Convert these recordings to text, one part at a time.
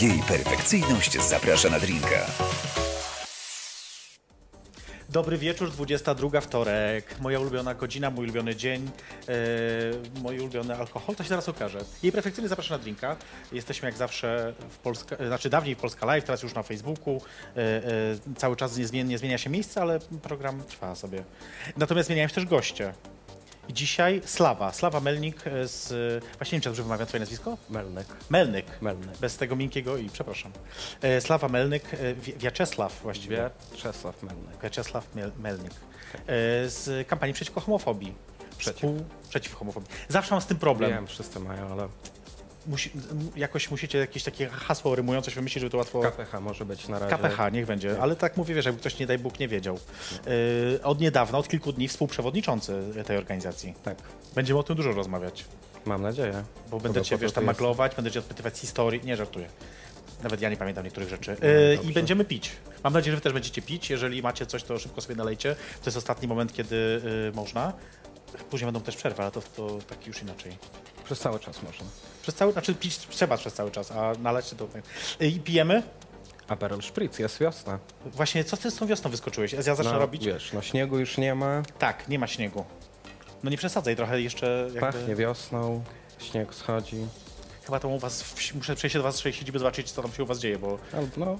Jej perfekcyjność zaprasza na drinka. Dobry wieczór, 22 wtorek. Moja ulubiona godzina, mój ulubiony dzień, e, mój ulubiony alkohol, to się zaraz okaże. Jej perfekcyjnie zapraszam na drinka. Jesteśmy jak zawsze w Polska, e, znaczy dawniej w Polska Live, teraz już na Facebooku. E, e, cały czas niezmiennie zmienia się miejsce, ale program trwa sobie. Natomiast zmieniają się też goście. I dzisiaj Slawa, Slawa Melnik z... Właśnie nie wiem, czy dobrze wymawiam twoje nazwisko? Melnek. Melnyk. Melnyk. Bez tego miękkiego i, przepraszam. E, Slawa Melnyk, e, Wi- Wiaczesław właściwie. Czesław Melnek. Wiaczesław Mel- Melnyk. E, z kampanii przeciwko homofobii. Przeciw. Współ... Przeciw homofobii. Zawsze mam z tym problem. Wiem, wszyscy mają, ale Musi, jakoś musicie jakieś takie hasło rymujące się wymyślić, żeby to łatwo... KPH może być na razie. KPH, niech będzie, ale tak mówię, wiesz, jakby ktoś nie daj Bóg nie wiedział. E, od niedawna, od kilku dni współprzewodniczący tej organizacji. Tak, Będziemy o tym dużo rozmawiać. mam nadzieję. Bo będę cię, wiesz, tam jest. maglować, będę cię odpytywać z historii. Nie, żartuję. Nawet ja nie pamiętam niektórych rzeczy. E, I będziemy pić. Mam nadzieję, że wy też będziecie pić. Jeżeli macie coś, to szybko sobie nalejcie. To jest ostatni moment, kiedy y, można. Później będą też przerwy, ale to, to tak już inaczej. Przez cały czas można. Przez cały, znaczy pić trzeba przez cały czas, a nalać to... Y, I pijemy. Aperol Spritz, jest wiosna. Właśnie, co ty z tą wiosną wyskoczyłeś? Ja zacznę no, robić? Wiesz, no śniegu już nie ma, Tak, nie ma śniegu. No nie przesadzaj trochę jeszcze jakby... pachnie wiosną, śnieg schodzi. Chyba to u was, muszę przejść do was z siedziby, zobaczyć, co tam się u was dzieje, bo, no,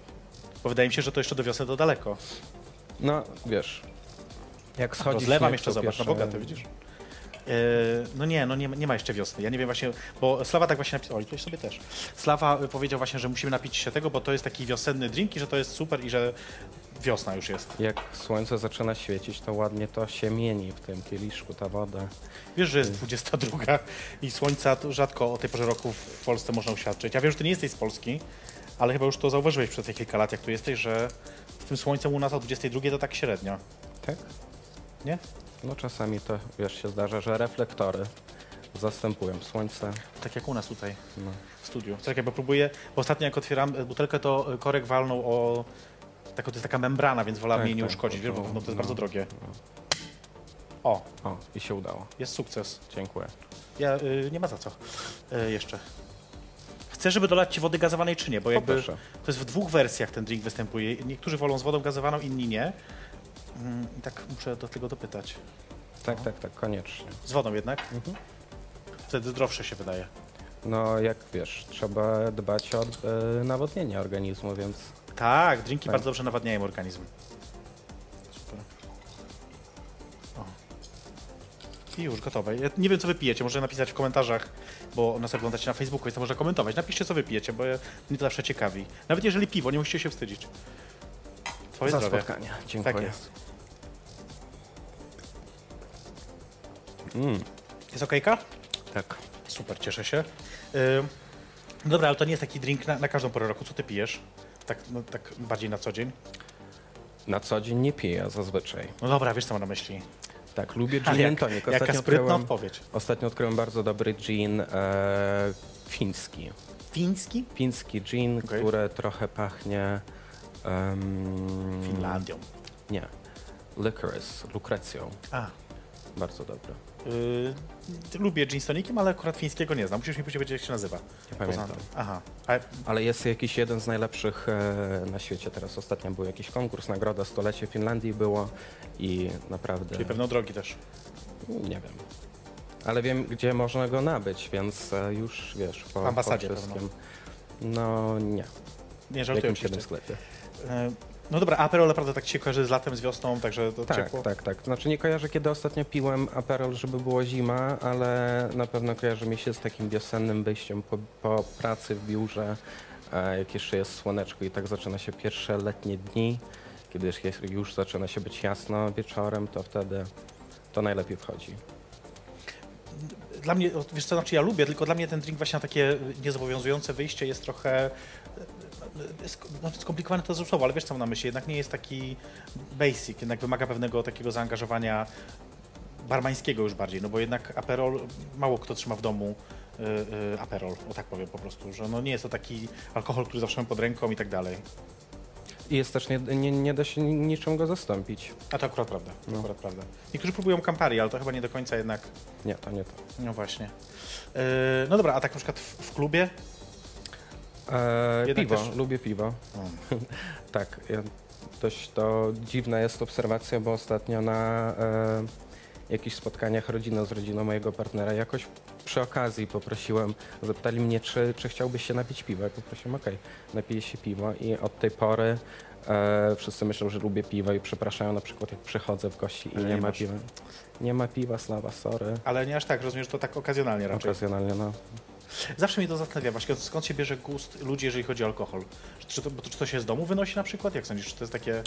bo wydaje mi się, że to jeszcze do wiosny to daleko. no, wiesz, jak schodzi Rozlewam śnieg, jeszcze, to zobacz, na bogaty, widzisz? E, no nie, no nie, ma- nie ma jeszcze wiosny. Ja nie wiem właśnie, bo Slawa tak właśnie napisał, o i tutaj sobie też. Slawa y, powiedział właśnie, że musimy napić się tego, bo to jest taki wiosenny drink i że to jest super i że wiosna już jest. Jak słońce zaczyna świecić, to ładnie to się mieni w tym kieliszku, ta woda. Wiesz, że jest 22 i słońca rzadko o tej porze roku w Polsce można uświadczyć. Ja wiem, że ty nie jesteś z Polski, ale chyba już to zauważyłeś przez te kilka lat, jak tu jesteś, że z tym słońcem u nas o 22 to tak średnio, Tak? nie? No czasami to, wiesz, się zdarza, że reflektory zastępują słońce. Tak jak u nas tutaj. No. w studiu. Czekaj, bo próbuję, bo ostatnio jak otwieram e, butelkę, to e, korek walnął o... Tak, to jest taka membrana, więc wolałem Tak, jej nie tak, uszkodzić, to- wiesz, bo no, to jest no. bardzo drogie. O, O, i się udało. jest sukces. Dziękuję. Ja, y, nie ma za co. Y, jeszcze. Chcesz, żeby dolać ci wody gazowanej, czy nie? Bo jakby Poproszę. to jest w dwóch wersjach ten drink występuje. Niektórzy wolą z wodą gazowaną, inni nie. Mm, i tak muszę do tego dopytać. Tak, tak, tak, koniecznie. Z wodą jednak? Mhm. Wtedy zdrowsze się wydaje. No, jak wiesz, trzeba dbać o e, nawodnienie organizmu, więc Tak, drinki Tak. bardzo dobrze nawadniają organizm. Super. O. I już gotowe. Ja nie wiem, co wy pijecie. Może napisać w komentarzach, bo nas oglądacie na Facebooku, więc to można komentować. Napiszcie, co wy pijecie, bo mnie to zawsze ciekawi. Nawet jeżeli piwo, nie musicie się wstydzić. Twoje za zdrowie. spotkanie. Dziękuję. Tak jest. Mm, Jest okejka? tak. Super, cieszę się. Ym, no dobra, ale to nie jest taki drink na, na każdą porę roku. Co ty pijesz? Tak, no, tak bardziej na co dzień? Na co dzień nie piję zazwyczaj. No dobra, wiesz co mam na myśli. Tak, lubię Ale gin jak, and tonic. jaka Ostatnio sprytna odkryłem, odpowiedź. ostatnio odkryłem bardzo dobry gin e, fiński. Fiński? Fiński gin, Okej. który trochę pachnie... em, Finlandią. Nie. Licorice, lukrecją. A, Bardzo dobry. Yy, lubię gin z tonikiem, ale akurat fińskiego nie znam. Musisz mi powiedzieć, jak się nazywa. Nie pamiętam. Poza- Aha. A, Ale jest jakiś jeden z najlepszych e, na świecie. Teraz ostatnio był jakiś konkurs, nagroda stulecie Finlandii było i naprawdę czyli pewno drogi też. nie wiem. Ale wiem, gdzie można go nabyć, więc e, już wiesz, po, W ambasadzie po pewno. wszystkim. No nie, Nie w żartuję jakimś jednym oczywiście. sklepie. Yy, no dobra, Aperol naprawdę tak ci się kojarzy z latem, z wiosną, także to Tak, ciepło. tak, tak. Znaczy nie kojarzę, kiedy ostatnio piłem Aperol, żeby było zima, ale na pewno kojarzy mi się z takim wiosennym wyjściem po, po pracy w biurze, e, jak jeszcze jest słoneczko i tak zaczyna się pierwsze letnie dni, kiedy już, zaczyna się być jasno wieczorem, to wtedy to najlepiej wchodzi. Dla mnie, wiesz co, znaczy ja lubię, tylko dla mnie ten drink właśnie na takie niezobowiązujące wyjście jest trochę no, skomplikowane to słowo, ale wiesz co mam na myśli, jednak nie jest taki basic, jednak wymaga pewnego takiego zaangażowania barmańskiego już bardziej, no bo jednak Aperol, mało kto trzyma w domu y, y, Aperol, o tak powiem po prostu, że no nie jest to taki alkohol, który zawsze mam pod ręką i tak dalej. I jest też nie, nie, nie da się ni- niczym go zastąpić. A to akurat prawda, to No. akurat prawda. Niektórzy próbują Campari, ale to chyba nie do końca jednak, Nie, to nie to. no właśnie. Y, no dobra, a tak na przykład w, w klubie? E, piwo, też- lubię piwo. tak, ja, dość to dziwna jest obserwacja, bo ostatnio na e, jakichś spotkaniach rodziny z rodziną mojego partnera jakoś przy okazji poprosiłem, zapytali mnie, czy, czy chciałbyś się napić piwa. Ja poprosiłem, okej, napiję się piwo i od tej pory e, wszyscy myślą, że lubię piwo i przepraszają na przykład jak przychodzę w gości i nie, nie ma masz. piwa. Nie ma piwa, slawa, sorry. Ale nie aż tak, rozumiem, że to tak okazjonalnie raczej. Okazjonalnie, no. Zawsze mnie to zastanawia właśnie, skąd się bierze gust ludzi, jeżeli chodzi o alkohol? Czy to, czy to się z domu wynosi na przykład? Jak sądzisz, czy to jest takie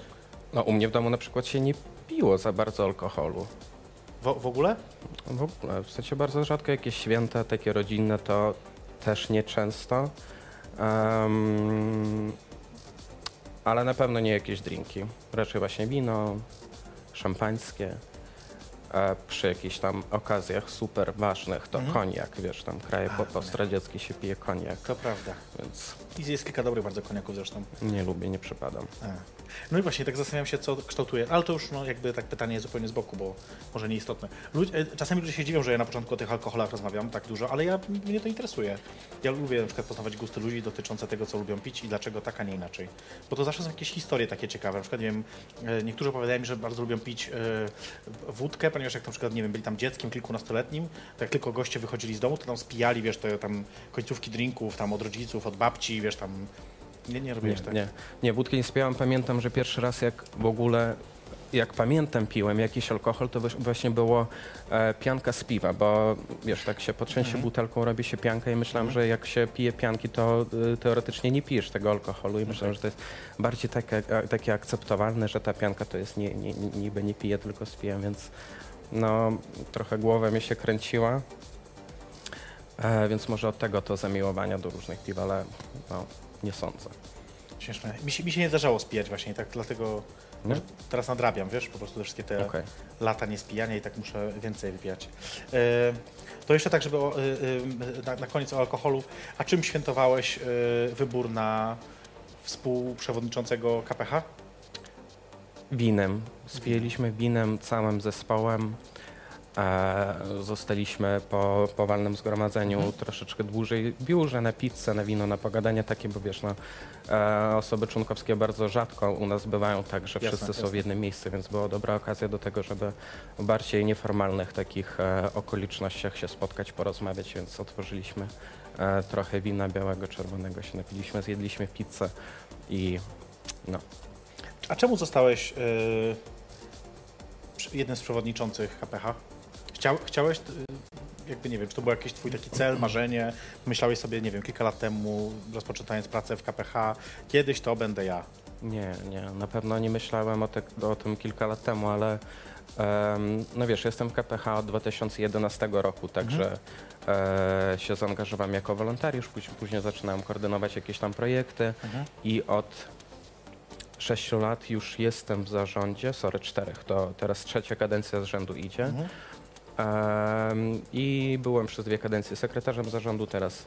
No u mnie w domu na przykład się nie piło za bardzo alkoholu. w, w ogóle? W ogóle, w sensie bardzo rzadko jakieś święta takie rodzinne to też nieczęsto. Um, ale na pewno nie jakieś drinki. Raczej właśnie wino, szampańskie. Przy jakichś tam okazjach super ważnych to Mhm. koniak, wiesz, tam kraje po postradzieckie się pije koniak, To prawda. więc I jest kilka dobrych bardzo koniaków zresztą. nie lubię, nie przypadam. A. No i właśnie, tak zastanawiam się, co kształtuje. Ale to już no, jakby tak pytanie zupełnie z boku, bo może nieistotne. Lud e, czasami ludzie się dziwią, że ja na początku o tych alkoholach rozmawiam tak dużo, ale ja, mnie to interesuje. Ja lubię na przykład poznawać gusty ludzi dotyczące tego, co lubią pić i dlaczego tak, a nie inaczej. Bo to zawsze są jakieś historie takie ciekawe. Na przykład, nie wiem, e, niektórzy opowiadają mi, że bardzo lubią pić e, wódkę, ponieważ jak na przykład, nie wiem, byli tam dzieckiem kilkunastoletnim, to jak tylko goście wychodzili z domu, to tam spijali, wiesz, te tam końcówki drinków, tam od rodziców, od babci, wiesz, tam... Nie, nie Nie, robisz tak? nie, nie, wódki nie spiałam. Pamiętam, że pierwszy raz jak w ogóle, jak pamiętam piłem jakiś alkohol, to właśnie było e, pianka z piwa, bo wiesz, tak się potrzęsie Mhm. butelką, robi się pianka i myślałem, że jak się pije pianki, to y, teoretycznie nie pijesz tego alkoholu i myślałem, że to jest bardziej takie, takie akceptowalne, że ta pianka to jest nie, nie, niby nie piję, tylko spiję, więc no trochę głowa mi się kręciła. E, więc może od tego to zamiłowania do różnych piw, ale no, nie sądzę. Śmieszne. Mi się, mi się nie zdarzało spijać właśnie, tak dlatego Nie? teraz nadrabiam, wiesz, po prostu te wszystkie te Okej. lata niespijania i tak muszę więcej wypijać. E, to jeszcze tak, żeby o, e, e, na, na koniec o alkoholu. A czym świętowałeś wybór na współprzewodniczącego KPH? Winem. Spijeliśmy winem całym zespołem. E, zostaliśmy po powalnym zgromadzeniu troszeczkę dłużej w biurze, na pizzę, na wino, na pogadania takie, bo wiesz, no, e, osoby członkowskie bardzo rzadko u nas bywają tak, że Jasne, wszyscy są jasne. w jednym miejscu, więc była dobra okazja do tego, żeby w bardziej nieformalnych takich e, okolicznościach się spotkać, porozmawiać, więc otworzyliśmy trochę wina białego, czerwonego, się napiliśmy, zjedliśmy pizzę i no, A czemu zostałeś przy- jednym z przewodniczących KPH? Chciał, chciałeś, e, jakby nie wiem, czy to był jakiś twój taki cel, marzenie? Myślałeś sobie, nie wiem, kilka lat temu, rozpoczynając pracę w KPH, kiedyś to będę ja. Nie, nie, na pewno nie myślałem o, te, o tym kilka lat temu, ale em, no wiesz, jestem w KPH od 2011 roku, także e, się zaangażowałem jako wolontariusz, później, później zaczynałem koordynować jakieś tam projekty i od 6 lat już jestem w zarządzie, sorry, czterech, to teraz trzecia kadencja z rzędu idzie. Mhm. I byłem przez dwie kadencje sekretarzem zarządu, teraz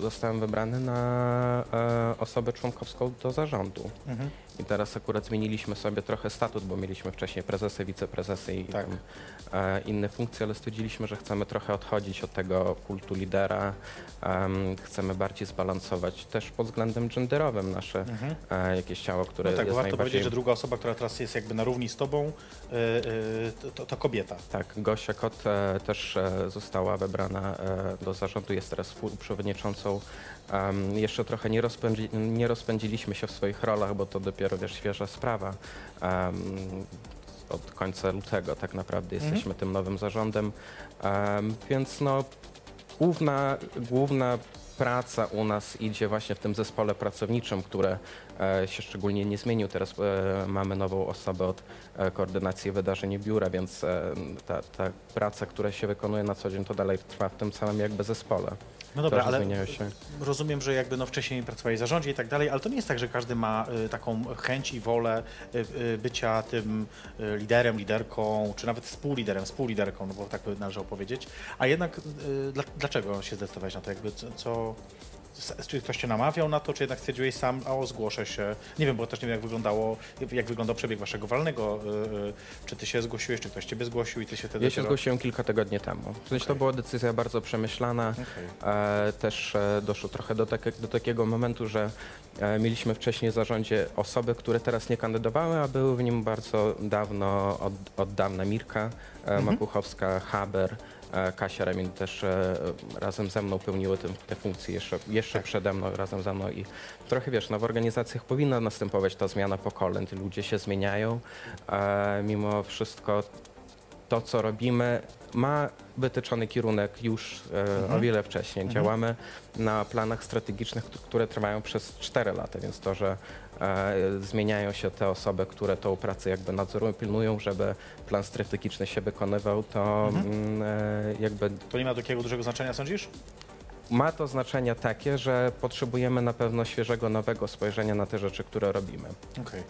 zostałem wybrany na e, osobę członkowską do zarządu. Mhm. I teraz akurat zmieniliśmy sobie trochę statut, bo mieliśmy wcześniej prezesy, wiceprezesy i Tak. tam, e, inne funkcje, ale stwierdziliśmy, że chcemy trochę odchodzić od tego kultu lidera. Em, chcemy bardziej zbalansować też pod względem genderowym nasze Mhm. e, jakieś ciało, które No tak, jest warto najbardziej... powiedzieć, że druga osoba, która teraz jest jakby na równi z tobą, y, to- to, kobieta. Tak, Gosia Kot e, też e, została wybrana e, do zarządu, jest teraz współprzewodniczącą. Em, jeszcze trochę nie, rozpędzi, nie rozpędziliśmy się w swoich rolach, bo to dopiero wiesz, świeża sprawa. Em, od końca lutego tak naprawdę Mhm. jesteśmy tym nowym zarządem, Em, więc no główna, główna praca u nas idzie właśnie w tym zespole pracowniczym, które e, się szczególnie nie zmienił. Teraz e, mamy nową osobę od e, koordynacji wydarzeń biura, więc e, ta, ta praca, która się wykonuje na co dzień, to dalej trwa w tym samym jakby zespole. No dobra, ale rozumiem, że jakby no wcześniej pracowali w zarządzie i tak dalej, ale to nie jest tak, że każdy ma y, taką chęć i wolę y, y, bycia tym liderem, liderką, czy nawet współliderem, współliderką, no bo tak by należało powiedzieć. A jednak dla, dlaczego się zdecydowałeś na to? Jakby co, co, Czy ktoś cię namawiał na to, czy jednak stwierdziłeś sam, o zgłoszę się? Nie wiem, bo też nie wiem jak wyglądało, jak wyglądał przebieg waszego walnego. y, y, Czy ty się zgłosiłeś, czy ktoś ciebie zgłosił i ty się wtedy Ja się dopiero- zgłosiłem kilka tygodni temu. W sensie to Okej. była decyzja bardzo przemyślana. Okej. E, też e, doszło trochę do, takie, do takiego momentu, że e, mieliśmy wcześniej w zarządzie osoby, które teraz nie kandydowały, a były w nim bardzo dawno, od, od dawna Mirka e, Makuchowska, Haber, e, Kasia Remin też e, razem ze mną pełniły tym, te funkcje jeszcze, jeszcze przede mną, razem ze mną i trochę wiesz, no w organizacjach powinna następować ta zmiana pokoleń, ludzie się zmieniają, e, mimo wszystko to, co robimy, ma wytyczony kierunek już e, o wiele wcześniej. Działamy na planach strategicznych, które trwają przez 4 lata, więc to, że e, zmieniają się te osoby, które tą pracę jakby nadzorują, pilnują, żeby plan strategiczny się wykonywał, to mm, e, jakby To nie ma takiego dużego znaczenia, sądzisz? ma to znaczenie takie, że potrzebujemy na pewno świeżego, nowego spojrzenia na te rzeczy, które robimy. Okej.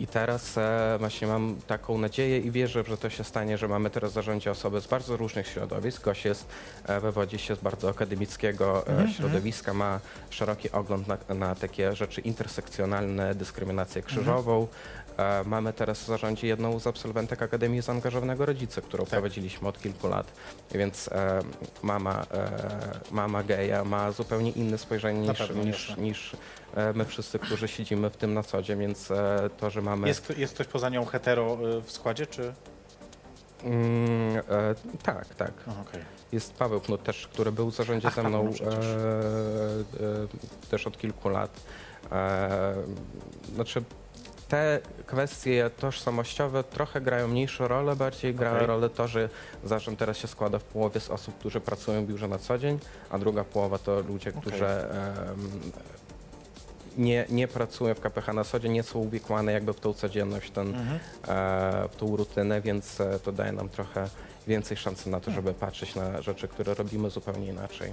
I teraz e, właśnie mam taką nadzieję i wierzę, że to się stanie, że mamy teraz w zarządzie osoby z bardzo różnych środowisk. Gość jest, e, wywodzi się z bardzo akademickiego e, środowiska, ma szeroki ogląd na, na takie rzeczy intersekcjonalne, dyskryminację krzyżową. E, mamy teraz w zarządzie jedną z absolwentek Akademii Zaangażowanego Rodzica, którą prowadziliśmy od kilku lat. Więc e, mama, e, mama geja ma zupełnie inne spojrzenie niż, pewno, niż, niż my wszyscy, którzy siedzimy w tym na co dzień, więc to, że mamy... Jest, jest ktoś poza nią hetero w składzie, czy? Mm, e, tak, tak. No, okej. Jest Paweł Knut też, który był w zarządzie Ach, ze mną e, e, też od kilku lat. E, znaczy te kwestie tożsamościowe trochę grają mniejszą rolę, bardziej gra Okej. rolę to, że zarząd teraz się składa w połowie z osób, którzy pracują w biurze na co dzień, a druga połowa to ludzie, którzy em, nie, nie pracują w KPH na co dzień, nie są uwikłane jakby w tą codzienność, ten, Mhm. e, w tą rutynę, więc e, to daje nam trochę więcej szansy na to, żeby patrzeć na rzeczy, które robimy zupełnie inaczej.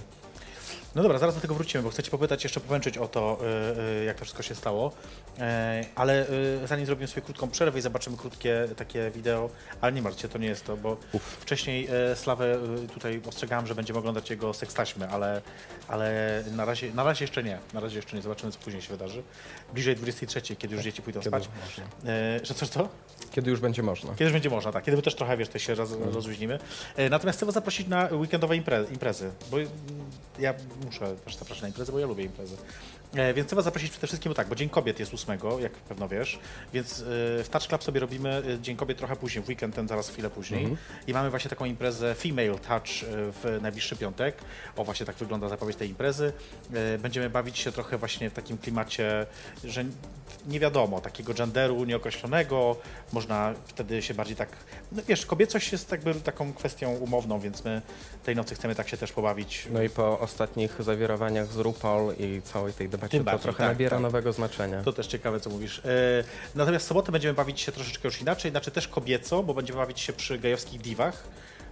No dobra, zaraz do tego wrócimy, bo chcę Cię popytać, jeszcze popęczyć o to, y, y, jak to wszystko się stało. E, ale y, zanim zrobimy sobie krótką przerwę i zobaczymy krótkie takie wideo, ale nie martwcie, to nie jest to, bo wcześniej e, Slawę tutaj ostrzegałem, że będziemy oglądać jego sekstaśmy, ale, ale na, razie, na razie jeszcze nie. Na razie jeszcze nie, zobaczymy, co później się wydarzy. Bliżej 23, kiedy już dzieci pójdą Kiedy spać. E, że coś to? Kiedy już będzie można. Kiedy już będzie można, tak. Kiedy my też trochę, wiesz, też się roz, rozluźnimy. E, Natomiast chcę was zaprosić na weekendowe impre, imprezy, bo ja muszę też zapraszać na imprezy, bo ja lubię imprezy. E, Więc chcę was zaprosić przede wszystkim, bo tak, bo Dzień Kobiet jest 8, jak pewno wiesz, więc e, w Touch Club sobie robimy e, Dzień Kobiet trochę później, w weekend ten zaraz chwilę później. I mamy właśnie taką imprezę Female Touch w najbliższy piątek. O, właśnie tak wygląda zapowiedź tej imprezy. Będziemy bawić się trochę właśnie w takim klimacie, że nie wiadomo, takiego genderu nieokreślonego, można wtedy się bardziej tak, no wiesz, kobiecość jest jakby taką kwestią umowną, więc my tej nocy chcemy tak się też pobawić. No i po ostatnich zawirowaniach z RuPaul i całej tej debacie Tym to bardziej, trochę tak, nabiera tak. nowego znaczenia. To też ciekawe, co mówisz. E, Natomiast w sobotę będziemy bawić się troszeczkę już inaczej, znaczy też kobieco, bo będziemy bawić się przy gejowskich diwach.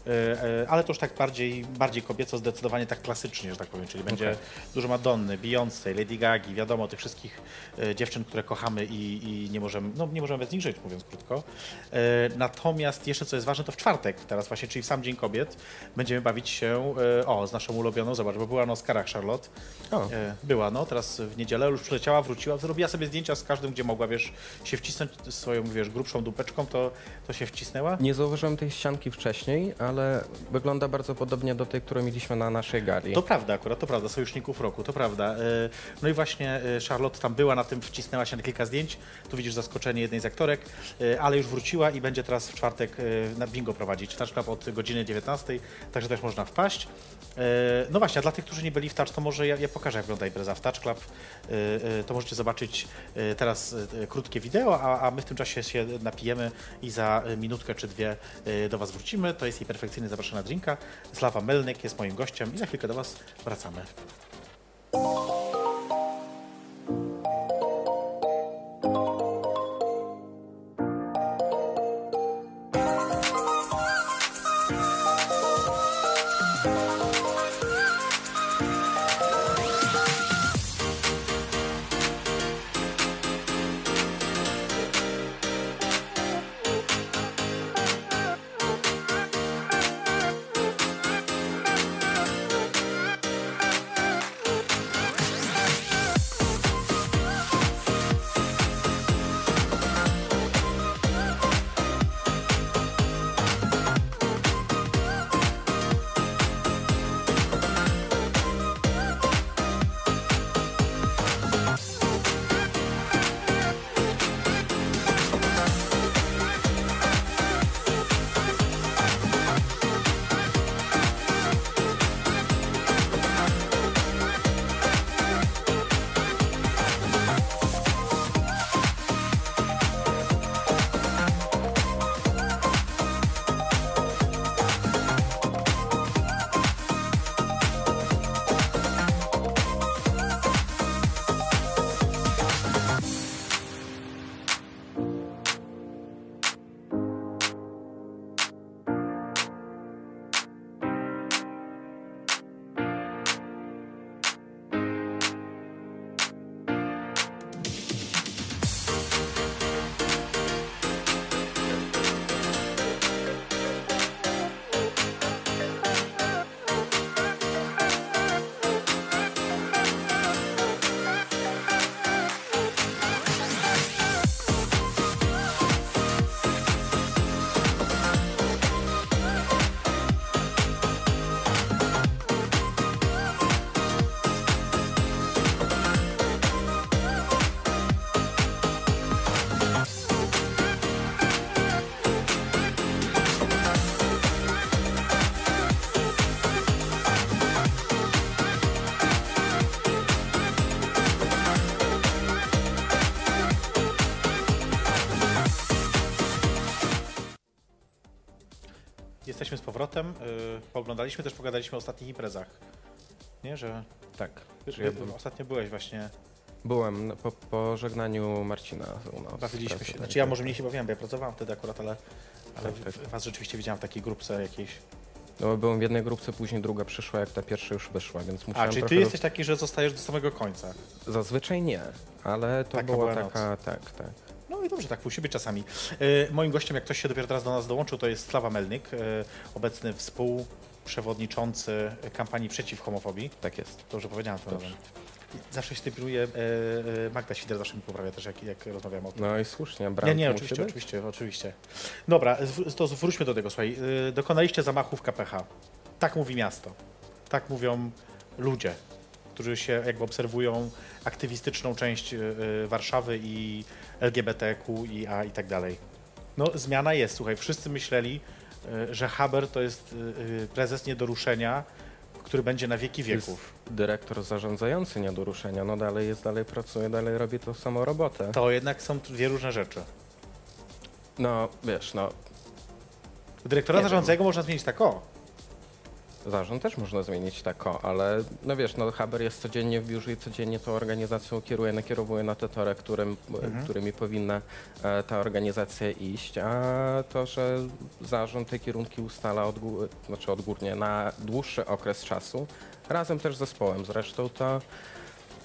E, e, Ale to już tak bardziej, bardziej kobieco, zdecydowanie tak klasycznie, że tak powiem, czyli będzie dużo Madonny, Beyoncé, Lady Gagi, wiadomo, tych wszystkich e, dziewczyn, które kochamy i, i nie, możemy, no, nie możemy bez nich żyć, mówiąc krótko. Natomiast jeszcze co jest ważne, to w czwartek teraz właśnie, czyli w sam Dzień Kobiet, będziemy bawić się, o, z naszą ulubioną, zobacz, bo była na Oscarach Charlotte, O. Była, no, teraz w niedzielę już przyleciała, wróciła, zrobiła sobie zdjęcia z każdym, gdzie mogła, wiesz, się wcisnąć swoją, wiesz, grubszą dupeczką, to, to się wcisnęła. Nie zauważyłem tej ścianki wcześniej, ale wygląda bardzo podobnie do tej, którą mieliśmy na naszej gali. To prawda, akurat to prawda, sojuszników roku, to prawda. E, No i właśnie e, Charlotte tam była na tym, wcisnęła się na kilka zdjęć. Tu widzisz zaskoczenie jednej z aktorek, e, ale już wróciła i będzie teraz w czwartek na bingo prowadzić. Touch Club od godziny 19, także też można wpaść. E, No właśnie, a dla tych, którzy nie byli w Touch, to może ja, ja pokażę, jak wygląda impreza w Touch Club. E, e, To możecie zobaczyć teraz krótkie wideo, a, a my w tym czasie się napijemy i za minutkę czy dwie do Was wrócimy. To jest jej perfekcyjny zapraszana na drinka. Slawa Melnyk jest moim gościem i za chwilkę do Was wracamy. Powrotem. Yy, pooglądaliśmy, też pogadaliśmy o ostatnich imprezach. Nie, że Tak. że ja ostatnio byłeś właśnie, byłem na- po, po żegnaniu Marcina u nas. bawiliśmy się. Pracy, Znaczy tak, ja tak. może mniej się bawiłem, bo ja pracowałem wtedy akurat, ale, ale Tak, tak. was rzeczywiście widziałem w takiej grupce jakiejś. No, byłem w jednej grupce, później druga przyszła, jak ta pierwsza już wyszła, więc A, musiałem czyli ty jesteś taki, że zostajesz do samego końca. Zazwyczaj nie, ale to Taka była była taka, tak, tak. No i dobrze, tak musi być czasami. E, moim gościem, jak ktoś się dopiero teraz do nas dołączył, to jest Slawa Melnik, e, obecny współprzewodniczący kampanii przeciw homofobii. Tak jest. Dobrze powiedziałem to. Dobrze. Zawsze się typiluje, e, Magda Świder zawsze mi poprawia też, jak, jak rozmawiamy o tym. No i słusznie, Nie, bram nie, musi oczywiście, oczywiście, oczywiście. Dobra, to wróćmy do tego, słuchaj. Dokonaliście zamachu w KPH. Tak mówi miasto. Tak mówią ludzie, którzy się jakby obserwują aktywistyczną część e, e, Warszawy i LGBTQ i A i tak dalej. No, zmiana jest, słuchaj, wszyscy myśleli, e, że Haber to jest prezes nie do ruszenia, który będzie na wieki Jest wieków. dyrektor zarządzający nie do ruszenia, no dalej jest, dalej pracuje, dalej robi tą samą robotę. To jednak są dwie różne rzeczy. No, wiesz, no, Dyrektora zarządzającego można zmienić tak o. zarząd też można zmienić tak, o, ale no wiesz, no Haber jest codziennie w biurze i codziennie tą organizacją kieruje, nakierowuje na te tory, którym, Mhm. którymi powinna e, ta organizacja iść, a to, że zarząd te kierunki ustala odgó- znaczy odgórnie na dłuższy okres czasu, razem też z zespołem zresztą, to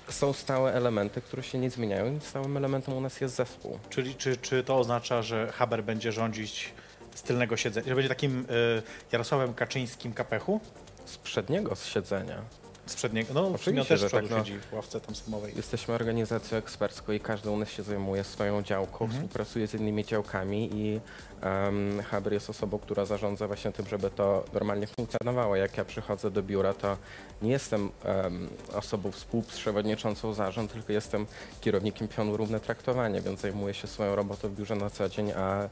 są stałe elementy, które się nie zmieniają i stałym elementem u nas jest zespół. Czyli czy, czy to oznacza, że Haber będzie rządzić z tylnego siedzenia, że będzie takim y, Jarosławem Kaczyńskim kapechu? Z przedniego siedzenia Z przedniego? No, Oczywiście, też że tak, no. siedzi w ławce tam sejmowej. Jesteśmy organizacją ekspercką i każdy u nas się zajmuje swoją działką, Mhm. współpracuje z innymi działkami i um, Haber jest osobą, która zarządza właśnie tym, żeby to normalnie funkcjonowało. Jak ja przychodzę do biura, to nie jestem em, osobą współprzewodniczącą zarząd, tylko jestem kierownikiem pionu równe traktowanie, więc zajmuję się swoją robotą w biurze na co dzień, a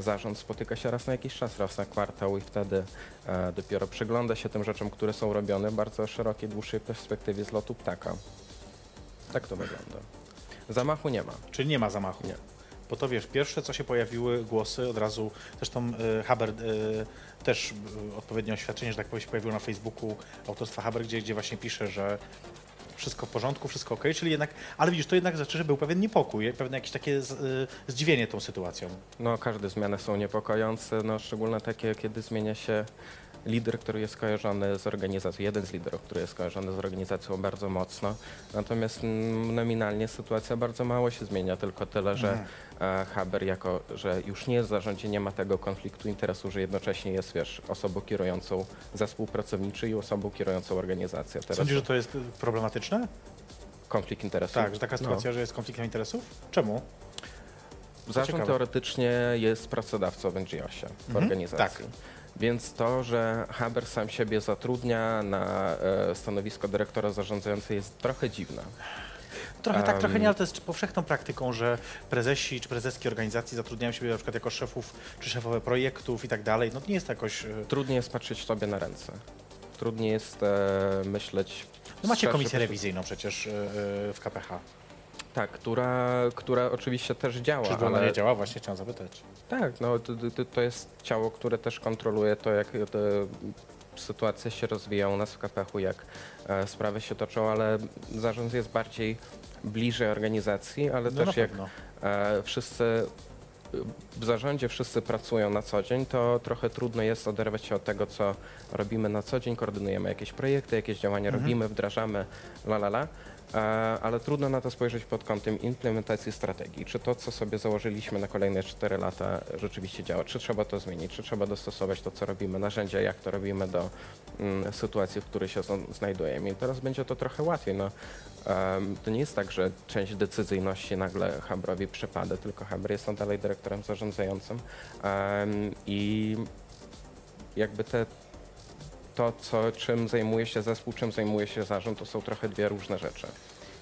zarząd spotyka się raz na jakiś czas, raz na kwartał i wtedy e, dopiero przygląda się tym rzeczom, które są robione w bardzo szerokiej, dłuższej perspektywie z lotu ptaka. Tak to wygląda. Zamachu nie ma. Czyli nie ma zamachu. Nie. Bo to wiesz, pierwsze co się pojawiły głosy od razu, zresztą y, Haber y, też y, odpowiednie oświadczenie, że tak powiem, się pojawiło na Facebooku autorstwa Haber, gdzie, gdzie właśnie pisze, że wszystko w porządku, wszystko ok, czyli jednak, ale widzisz, to jednak znaczy, że był pewien niepokój, pewne jakieś takie z, y, zdziwienie tą sytuacją. No, każde zmiany są niepokojące, no, szczególnie takie, kiedy zmienia się lider, który jest kojarzony z organizacją, jeden z liderów, który jest kojarzony z organizacją bardzo mocno. Natomiast mm, nominalnie sytuacja bardzo mało się zmienia, tylko tyle, że Mhm. e, Haber jako, że już nie jest w zarządzie, nie ma tego konfliktu interesu, że jednocześnie jest, wiesz, osobą kierującą zespół pracowniczy i osobą kierującą organizację. Teraz Sądzisz, że to jest y, problematyczne? konflikt interesów. Tak, że taka No. sytuacja, że jest konfliktem interesów? Czemu? Zarząd teoretycznie jest pracodawcą w NGOsie, w Mhm, organizacji. tak. Więc to, że Haber sam siebie zatrudnia na e, stanowisko dyrektora zarządzającego jest trochę dziwne. Trochę tak, Em. trochę nie, ale to jest powszechną praktyką, że prezesi czy prezeski organizacji zatrudniają siebie na przykład jako szefów czy szefowe projektów i tak dalej. No nie jest to jakoś... y, Trudniej jest patrzeć sobie na ręce. Trudniej jest e, myśleć. No macie komisję rewizyjną przecież y, y, w KPH. Tak, która, która oczywiście też działa, Czyżby ona ale nie działa? Właśnie chciałem zapytać. tak, no, to, to, jest ciało, które też kontroluje to, jak te sytuacje się rozwijają u nas w KPH, jak e, sprawy się toczą, ale zarząd jest bardziej bliżej organizacji, ale No też jak e, wszyscy w zarządzie wszyscy pracują na co dzień, to trochę trudno jest oderwać się od tego, co robimy na co dzień. Koordynujemy jakieś projekty, jakieś działania Mhm. robimy, wdrażamy, la la la. E, Ale trudno na to spojrzeć pod kątem implementacji strategii. Czy to, co sobie założyliśmy na kolejne 4 lata, rzeczywiście działa? Czy trzeba to zmienić? Czy trzeba dostosować to, co robimy, narzędzia, jak to robimy do mm, sytuacji, w której się zna- znajdujemy? I teraz będzie to trochę łatwiej. No, Em, To nie jest tak, że część decyzyjności nagle Habrowi przypada, tylko Habr jest dalej dyrektorem zarządzającym Em, i jakby te, to, co, czym zajmuje się zespół, czym zajmuje się zarząd, to są trochę dwie różne rzeczy.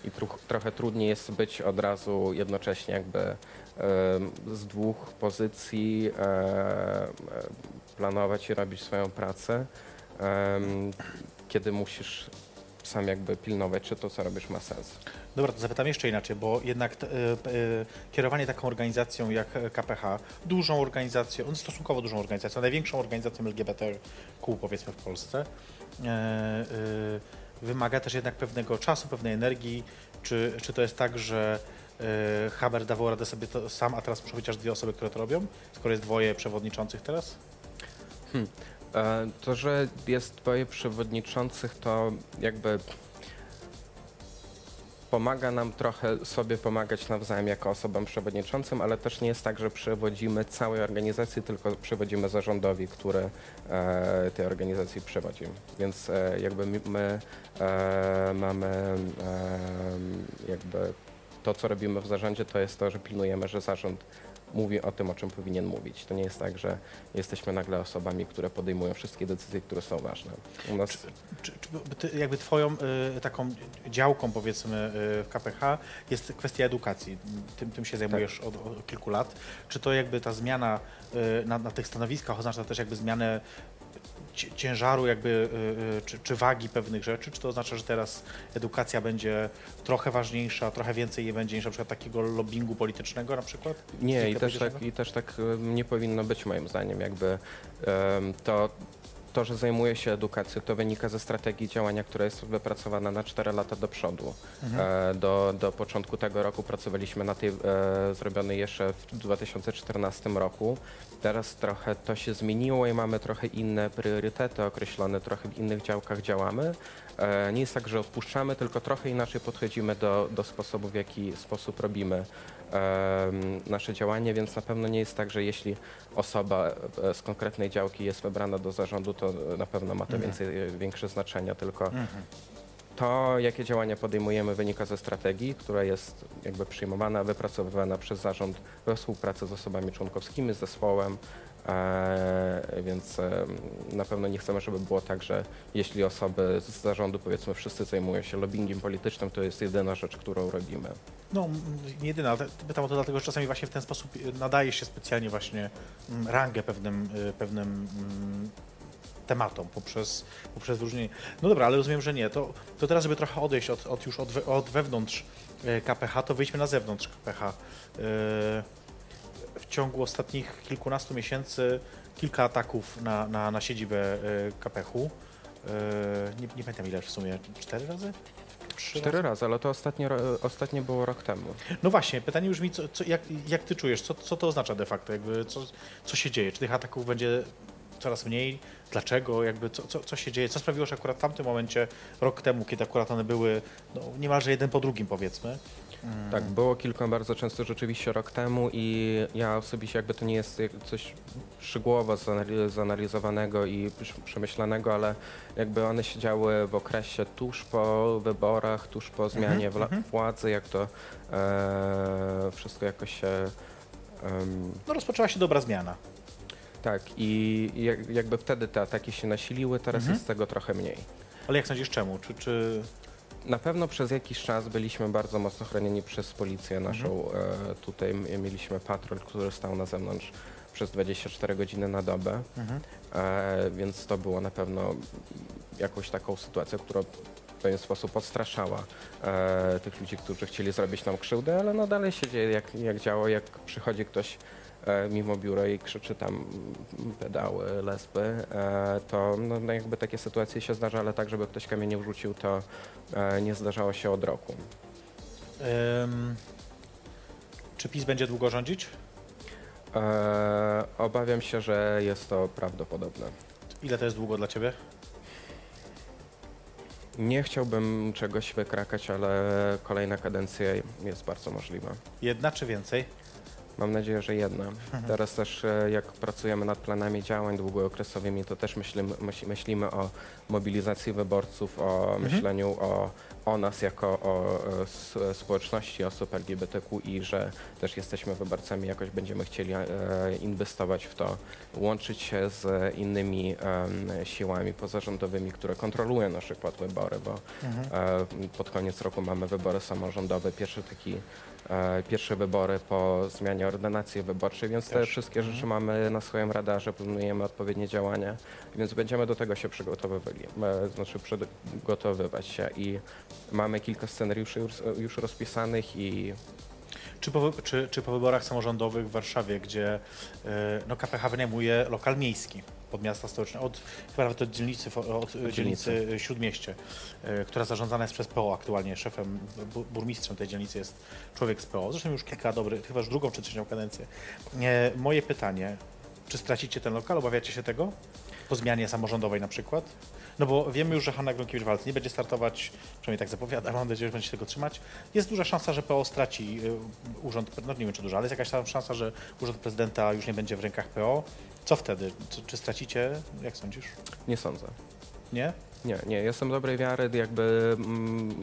I trochę trudniej jest być od razu jednocześnie jakby em, z dwóch pozycji, e, e, planować i robić swoją pracę, em, kiedy musisz sam jakby pilnować, czy to, co robisz, ma sens. Dobra, to zapytam jeszcze inaczej, bo jednak t- y, y, kierowanie taką organizacją jak KPH, dużą organizacją, no stosunkowo dużą organizacją, największą organizacją LGBTQ powiedzmy w Polsce, y, wymaga też jednak pewnego czasu, pewnej energii. Czy, czy to jest tak, że Haber dawał radę sobie to sam, a teraz muszą być aż dwie osoby, które to robią, skoro jest dwoje przewodniczących teraz? E, To, że jest dwoje przewodniczących, to jakby pomaga nam trochę sobie pomagać nawzajem jako osobom przewodniczącym, ale też nie jest tak, że przewodzimy całej organizacji, tylko przewodzimy zarządowi, który e, tej organizacji przewodzi. Więc e, jakby my e, mamy e, jakby to, co robimy w zarządzie, to jest to, że pilnujemy, że zarząd mówi o tym, o czym powinien mówić. To nie jest tak, że jesteśmy nagle osobami, które podejmują wszystkie decyzje, które są ważne. U nas Czy, czy ty, jakby twoją y, taką działką powiedzmy y, w KPH jest kwestia edukacji. Tym, tym się zajmujesz od, od kilku lat. Czy to jakby ta zmiana y, na, na tych stanowiskach oznacza też jakby zmianę ciężaru jakby y, y, czy, czy wagi pewnych rzeczy? Czy to oznacza, że teraz edukacja będzie trochę ważniejsza, trochę więcej jej będzie niż na przykład takiego lobbingu politycznego na przykład? Nie, i Stricte też, tak, i też tak nie powinno być moim zdaniem. Jakby to, to, że zajmuję się edukacją, to wynika ze strategii działania, która jest wypracowana na 4 lata do przodu. Mhm. E, do, do początku tego roku pracowaliśmy na tej e, zrobionej jeszcze w 2014 roku. Teraz trochę to się zmieniło i mamy trochę inne priorytety określone, trochę w innych działkach działamy. E, nie jest tak, że odpuszczamy, tylko trochę inaczej podchodzimy do, do sposobu, w jaki sposób robimy em, nasze działanie, więc na pewno nie jest tak, że jeśli osoba e, z konkretnej działki jest wybrana do zarządu, to na pewno ma to Mhm. więcej, większe znaczenie, tylko Mhm. to, jakie działania podejmujemy, wynika ze strategii, która jest jakby przyjmowana, wypracowywana przez zarząd we współpracy z osobami członkowskimi, z zespołem. E, więc na pewno nie chcemy, żeby było tak, że jeśli osoby z zarządu, powiedzmy, wszyscy zajmują się lobbyingiem politycznym, to jest jedyna rzecz, którą robimy. No, nie jedyna, pytam o to dlatego, że czasami właśnie w ten sposób y, nadaje się specjalnie właśnie rangę pewnym, y, pewnym tematom poprzez, poprzez wyróżnienie. No dobra, ale rozumiem, że nie. To, to teraz, żeby trochę odejść od, od już od, od wewnątrz y, KPH, to wyjdźmy na zewnątrz KPH. Y, W ciągu ostatnich kilkunastu miesięcy kilka ataków na, na, na siedzibę y, KPH-u. Y, Nie, nie pamiętam ile w sumie, cztery razy? Trzy Cztery razy, ale to ostatnie, ro- ostatnie było rok temu. no właśnie, pytanie brzmi, co, co, jak, jak ty czujesz, co, co to oznacza de facto, jakby, co, co się dzieje? Czy tych ataków będzie coraz mniej? Dlaczego? Jakby, co, co, co się dzieje? Co sprawiło, że akurat w tamtym momencie, rok temu, kiedy akurat one były no, niemalże jeden po drugim, powiedzmy? Tak, było kilka bardzo często rzeczywiście rok temu i ja osobiście jakby to nie jest coś szczegółowo zanali- zanalizowanego i przemyślanego, ale jakby one się działy w okresie tuż po wyborach, tuż po zmianie wla- mhm. władzy, jak to e, wszystko jakoś się... No rozpoczęła się dobra zmiana. tak, i jak, jakby wtedy te ataki się nasiliły, teraz Mhm. jest tego trochę mniej. Ale jak sądzisz, czemu? Czy, czy... Na pewno przez jakiś czas byliśmy bardzo mocno chronieni przez policję naszą. Mhm. E, tutaj mieliśmy patrol, który stał na zewnątrz przez 24 godziny na dobę, Mhm. e, więc to było na pewno jakąś taką sytuację, która w pewien sposób odstraszała e, tych ludzi, którzy chcieli zrobić nam krzywdę, ale no dalej się dzieje jak, jak działo, jak przychodzi ktoś mimo biura i krzyczy tam mm, pedały, lesby, e, to no, no jakby takie sytuacje się zdarza, ale tak, żeby ktoś kamieniem wrzucił, to e, nie zdarzało się od roku. Ym, czy PiS będzie długo rządzić? E, obawiam się, że jest to prawdopodobne. Ile to jest długo dla ciebie? Nie chciałbym czegoś wykrakać, ale kolejna kadencja jest bardzo możliwa. Jedna czy więcej? Mam nadzieję, że jedna. Mhm. Teraz też e, jak pracujemy nad planami działań długookresowymi, to też myślimy, myśl- myślimy o mobilizacji wyborców, o Mhm. myśleniu o o nas jako o e, społeczności osób LGBTQI, że też jesteśmy wyborcami, jakoś będziemy chcieli e, inwestować w to, łączyć się z innymi siłami pozarządowymi, które kontrolują na przykład wybory, bo e, pod koniec roku mamy wybory samorządowe, pierwszy taki pierwsze wybory po zmianie ordynacji wyborczej, więc te wszystkie rzeczy mamy na swoim radarze, planujemy odpowiednie działania, więc będziemy do tego się przygotowywali, e, znaczy przygotowywać się i mamy kilka scenariuszy już, rozpisanych i Czy po, czy, czy po wyborach samorządowych w Warszawie, gdzie e, no, KPH wynajmuje lokal miejski pod miasta stołeczne, od, chyba nawet od dzielnicy, od dzielnicy Śródmieście, e, która zarządzana jest przez PO aktualnie. Szefem, bu- burmistrzem tej dzielnicy jest człowiek z PO. Zresztą już kilka dobrych, chyba już drugą czy trzecią kadencję. E, moje pytanie, czy stracicie ten lokal? Obawiacie się tego? Po zmianie samorządowej na przykład? No bo wiemy już, że Hanna Gronkiewicz-Walc nie będzie startować, przynajmniej tak zapowiada, mam nadzieję, że będzie się tego trzymać. Jest duża szansa, że PO straci y, urząd, no nie wiem czy duża, ale jest jakaś tam szansa, że urząd prezydenta już nie będzie w rękach PO. Co wtedy? Czy, czy stracicie? Jak sądzisz? nie sądzę. Nie? Nie, nie, jestem dobrej wiary, jakby mm,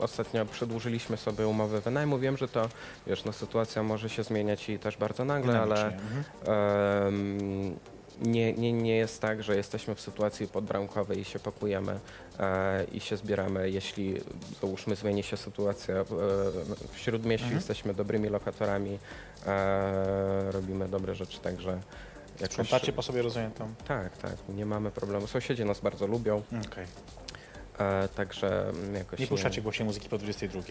ostatnio przedłużyliśmy sobie umowę wynajmu, wiem, że to, wiesz, no sytuacja może się zmieniać i też bardzo nagle, ale. Mhm. Em, nie, nie, nie jest tak, że jesteśmy w sytuacji podbramkowej i się pakujemy e, i się zbieramy. Jeśli załóżmy zmieni się sytuacja e, w Śródmieściu, Mhm. jesteśmy dobrymi lokatorami, e, robimy dobre rzeczy, także jakoś... Sprzątacie po sobie, rozumiem tam. Tak, tak, nie mamy problemu. Sąsiedzi nas bardzo lubią, Okej. e, także jakoś Nie puszczacie głośnej muzyki po 22.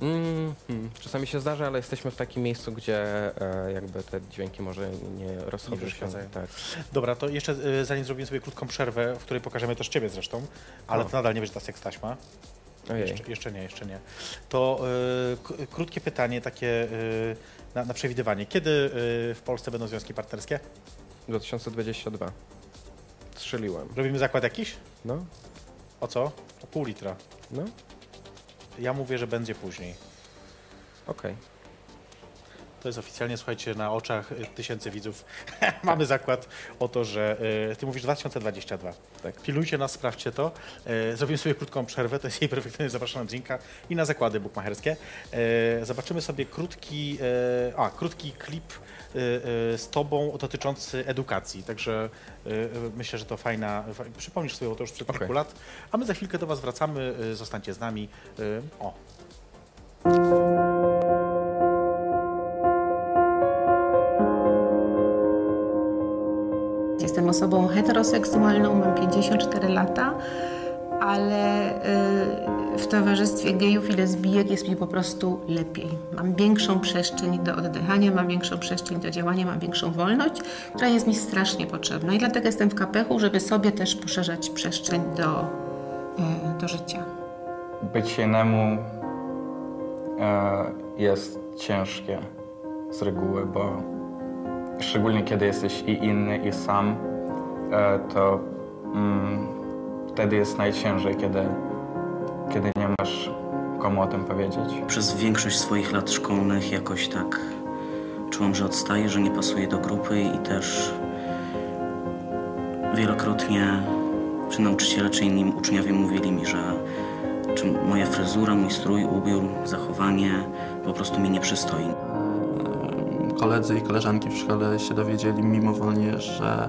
Mm, hmm. Czasami się zdarza, ale jesteśmy w takim miejscu, gdzie e, jakby te dźwięki może nie rozchodzą się. Tak. Dobra, to jeszcze y, zanim zrobimy sobie krótką przerwę, w której pokażemy też Ciebie zresztą, ale O. to nadal nie będzie tas jak z taśma. Jeszcze, jeszcze nie, jeszcze nie. To y, krótkie pytanie takie y, na, na przewidywanie. Kiedy y, w Polsce będą związki partnerskie? 2022. Strzeliłem. Robimy zakład jakiś? No, O co? O pół litra. no, Ja mówię, że będzie później. okej. To jest oficjalnie, słuchajcie, na oczach tysięcy widzów. Mamy zakład o to, że y, ty mówisz 2022. Tak. Pilnujcie nas, sprawdźcie to. Y, zrobimy sobie krótką przerwę, to jest jej perfekcyjnie zapraszana drinka i na zakłady bukmacherskie. Y, zobaczymy sobie krótki, a, krótki klip z tobą dotyczący edukacji. Także myślę, że to fajna. Fa przypomnisz sobie, bo to już przed kilku Okej. lat. A my za chwilkę do Was wracamy. Zostańcie z nami. O, Jestem osobą heteroseksualną, mam 54 lata, ale y, w towarzystwie gejów i lesbijek jest mi po prostu lepiej. Mam większą przestrzeń do oddychania, mam większą przestrzeń do działania, mam większą wolność, która jest mi strasznie potrzebna. I dlatego jestem w kapechu, żeby sobie też poszerzać przestrzeń do, y, do życia. Być innemu e, jest ciężkie z reguły, bo szczególnie kiedy jesteś i inny, i sam, e, to mm, wtedy jest najciężej, kiedy, kiedy nie masz komu o tym powiedzieć. Przez większość swoich lat szkolnych jakoś tak czułam, że odstaję, że nie pasuję do grupy i też wielokrotnie czy nauczyciele, czy inni uczniowie mówili mi, że moja fryzura, mój strój, ubiór, zachowanie po prostu mi nie przystoi. Koledzy i koleżanki w szkole się dowiedzieli mimowolnie, że,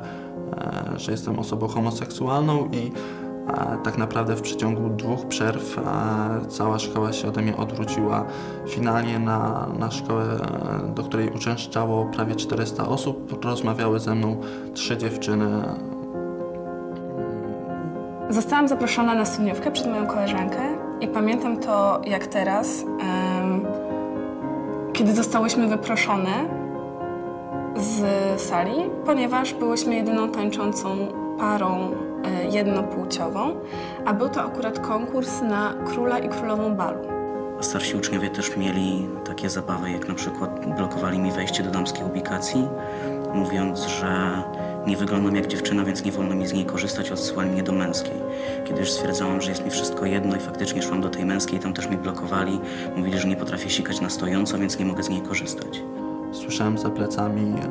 e, że jestem osobą homoseksualną i e, tak naprawdę w przeciągu dwóch przerw e, cała szkoła się ode mnie odwróciła. Finalnie na, na szkołę, do której uczęszczało prawie 400 osób, rozmawiały ze mną trzy dziewczyny. Zostałam zaproszona na studniówkę przed moją koleżankę i pamiętam to jak teraz, kiedy zostałyśmy wyproszone z sali, ponieważ byłyśmy jedyną tańczącą parą e, jednopłciową, a był to akurat konkurs na króla i królową balu. Starsi uczniowie też mieli takie zabawy, jak na przykład blokowali mi wejście do damskiej ubikacji, mówiąc, że nie wyglądam jak dziewczyna, więc nie wolno mi z niej korzystać, odsyłali mnie do męskiej. Kiedy już stwierdzałam, że jest mi wszystko jedno i faktycznie szłam do tej męskiej, tam też mi blokowali, mówili, że nie potrafię sikać na stojąco, więc nie mogę z niej korzystać. Słyszałem za plecami e,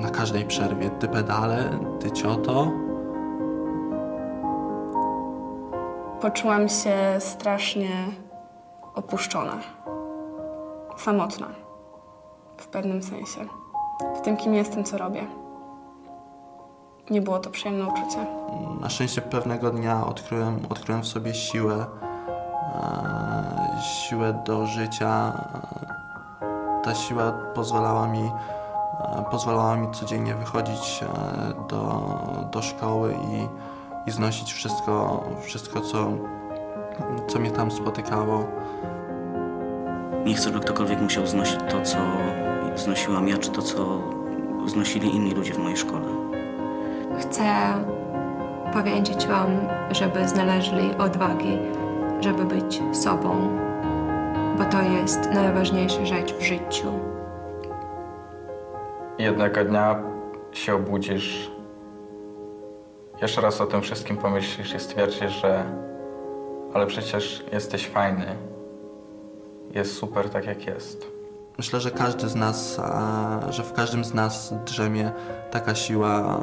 na każdej przerwie ty pedale, ty cioto. poczułam się strasznie opuszczona, samotna w pewnym sensie. W tym, kim jestem, co robię. Nie było to przyjemne uczucie. Na szczęście pewnego dnia odkryłem, odkryłem w sobie siłę, e, siłę do życia. Ta siła pozwalała mi, e, pozwalała mi codziennie wychodzić e, do, do szkoły i, i znosić wszystko, wszystko co, co mnie tam spotykało. Nie chcę, by ktokolwiek musiał znosić to, co znosiłam ja, czy to, co znosili inni ludzie w mojej szkole. Chcę powiedzieć Wam, żeby znaleźli odwagi, żeby być sobą, bo to jest najważniejsza rzecz w życiu. Jednego dnia się obudzisz, jeszcze raz o tym wszystkim pomyślisz i stwierdzisz, że ale przecież jesteś fajny. Jest super tak jak jest. Myślę, że każdy z nas, że w każdym z nas drzemie taka siła,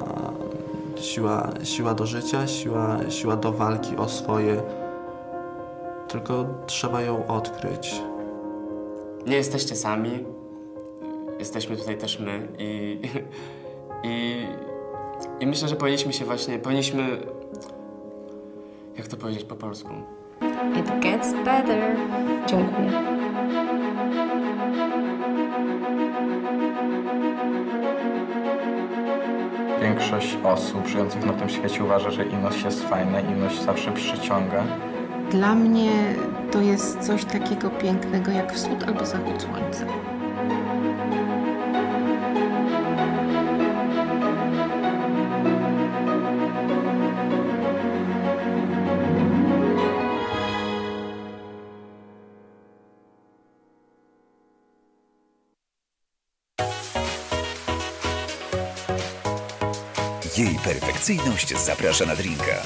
siła, siła do życia, siła, siła do walki o swoje. Tylko trzeba ją odkryć. Nie jesteście sami. Jesteśmy tutaj też my i, i, i myślę, że powinniśmy się właśnie, powinniśmy, jak to powiedzieć po polsku? It gets better. Dziękuję. Większość osób żyjących na tym świecie uważa, że inność jest fajna, inność zawsze przyciąga. Dla mnie to jest coś takiego pięknego jak wschód albo zachód słońca. Jej perfekcyjność zaprasza na drinka.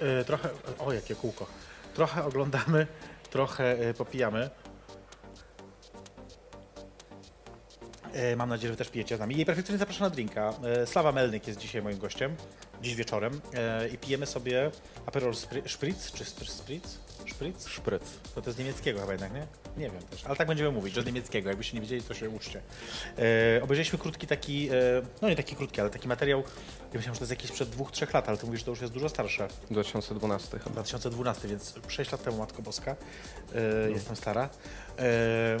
E, trochę, o jakie kółko. Trochę oglądamy, trochę e, popijamy. E, Mam nadzieję, że też pijecie z nami. Jej perfekcyjnie zapraszam na drinka. Slawa Melnyk jest dzisiaj moim gościem, dziś wieczorem. I pijemy sobie Aperol Spri- Spritz, czy Spr- Spritz? Spritz? Szpryc. To to jest z niemieckiego chyba jednak, nie? Nie wiem też, ale tak będziemy mówić, że z niemieckiego. Jakbyście nie wiedzieli, to się uczcie. E, obejrzeliśmy krótki taki, e, no nie taki krótki, ale taki materiał, ja myślałem, że to jest jakieś przed dwóch, trzech lat, ale ty mówisz, że to już jest dużo starsze. 2012 chyba. 2012, więc 6 lat temu, Matko Boska, e, jestem stara. E,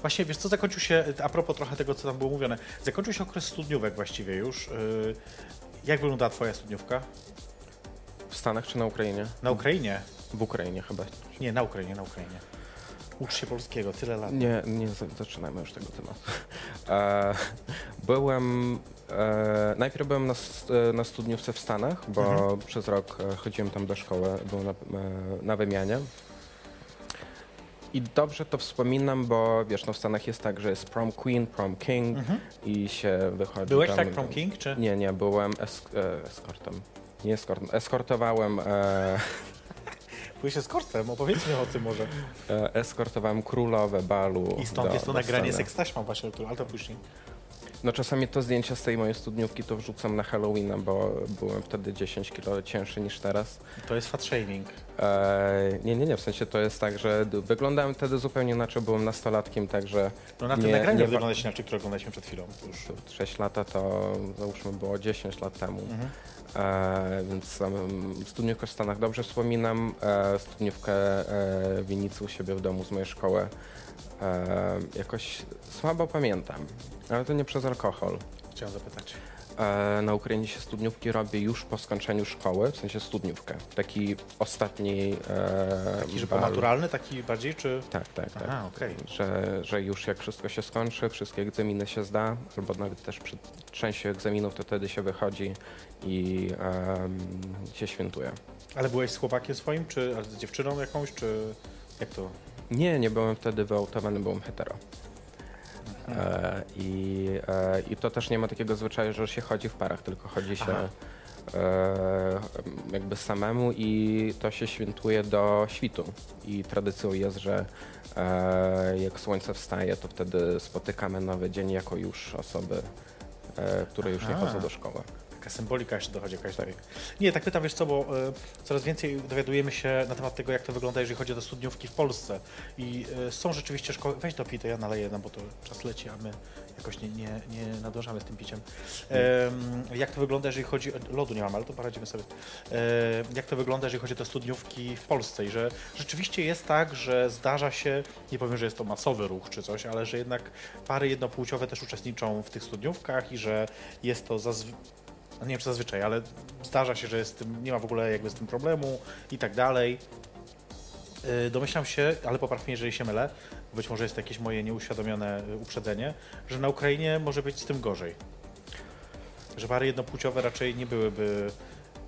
właśnie, wiesz co, zakończył się, a propos trochę tego, co tam było mówione, zakończył się okres studniówek właściwie już. E, jak wyglądała twoja studniówka? W Stanach czy na Ukrainie? Na Ukrainie? W Ukrainie chyba. Nie, na Ukrainie, na Ukrainie. Ucz się polskiego, tyle lat. Nie, nie za- zaczynajmy już tego tematu. E, byłem. E, najpierw byłem na, e, na studniówce w Stanach, bo Mhm. przez rok e, chodziłem tam do szkoły, byłem na, e, na wymianie. I dobrze to wspominam, bo wiesz, no w Stanach jest tak, że jest prom queen, prom king i się wychodzi Mhm. Byłeś tam, tak prom king, czy? Nie, nie, byłem esk, eskortem. Nie eskortem, eskortowałem, e, Byłeś eskortem, opowiedz mi o tym może. e, eskortowałem królowe balu. I stąd do- jest to nagranie sceny. sekstaśmą właśnie, ale to później. No czasami to zdjęcia z tej mojej studniówki to wrzucam na Halloweena, bo byłem wtedy 10 kilo cięższy niż teraz. To jest fat shaming. Eee, nie, nie, nie, w sensie to jest tak, że wyglądałem wtedy zupełnie inaczej, byłem nastolatkiem, także No na tym Nie, nagraniu nie nie wa- wygląda się inaczej, które oglądaliśmy przed chwilą. Już. 6 lata to załóżmy było 10 lat temu. Mhm. Eee, więc studniówkę w Stanach dobrze wspominam, eee, studniówkę e, w Winicy u siebie w domu z mojej szkoły jakoś słabo pamiętam, ale to nie przez alkohol. Chciałem zapytać. E, Na Ukrainie się studniówki robię już po skończeniu szkoły, w sensie studniówkę. Taki ostatni e, Taki, że bal. pomaturalny, taki bardziej, czy... Tak, tak, tak. Aha, okej. Że, że już jak wszystko się skończy, wszystkie egzaminy się zda, albo nawet też przy części egzaminów, to wtedy się wychodzi i em, się świętuje. Ale byłeś z chłopakiem swoim, czy z dziewczyną jakąś, czy jak to? Nie, nie byłem wtedy wyautowany, byłem hetero. E, i, e, I to też nie ma takiego zwyczaju, że się chodzi w parach, tylko chodzi się Aha. e, jakby samemu i to się świętuje do świtu. I tradycją jest, że jak słońce wstaje, to wtedy spotykamy nowy dzień jako już osoby, które już nie chodzą do szkoły. Taka symbolika jeszcze dochodzi jakaś tutaj. Nie, tak pytam, wiesz co, bo e, coraz więcej dowiadujemy się na temat tego, jak to wygląda, jeżeli chodzi o studniówki w Polsce. I e, są rzeczywiście szkoły, weź do pij, to ja naleję, no bo to czas leci, a my jakoś nie, nie, nie nadążamy z tym piciem. Em, jak to wygląda, jeżeli chodzi o... Lodu nie mam, ale to poradzimy sobie. Jak to wygląda, jeżeli chodzi o te studniówki w Polsce i że rzeczywiście jest tak, że zdarza się, nie powiem, że jest to masowy ruch czy coś, ale że jednak pary jednopłciowe też uczestniczą w tych studniówkach i że jest to zazwyczaj no nie wiem czy zazwyczaj, ale zdarza się, że jest z tym, nie ma w ogóle jakby z tym problemu i tak dalej. Yy, Domyślam się, ale popraw mnie, jeżeli się mylę, być może jest to jakieś moje nieuświadomione y, uprzedzenie, że na Ukrainie może być z tym gorzej. Że pary jednopłciowe raczej nie byłyby,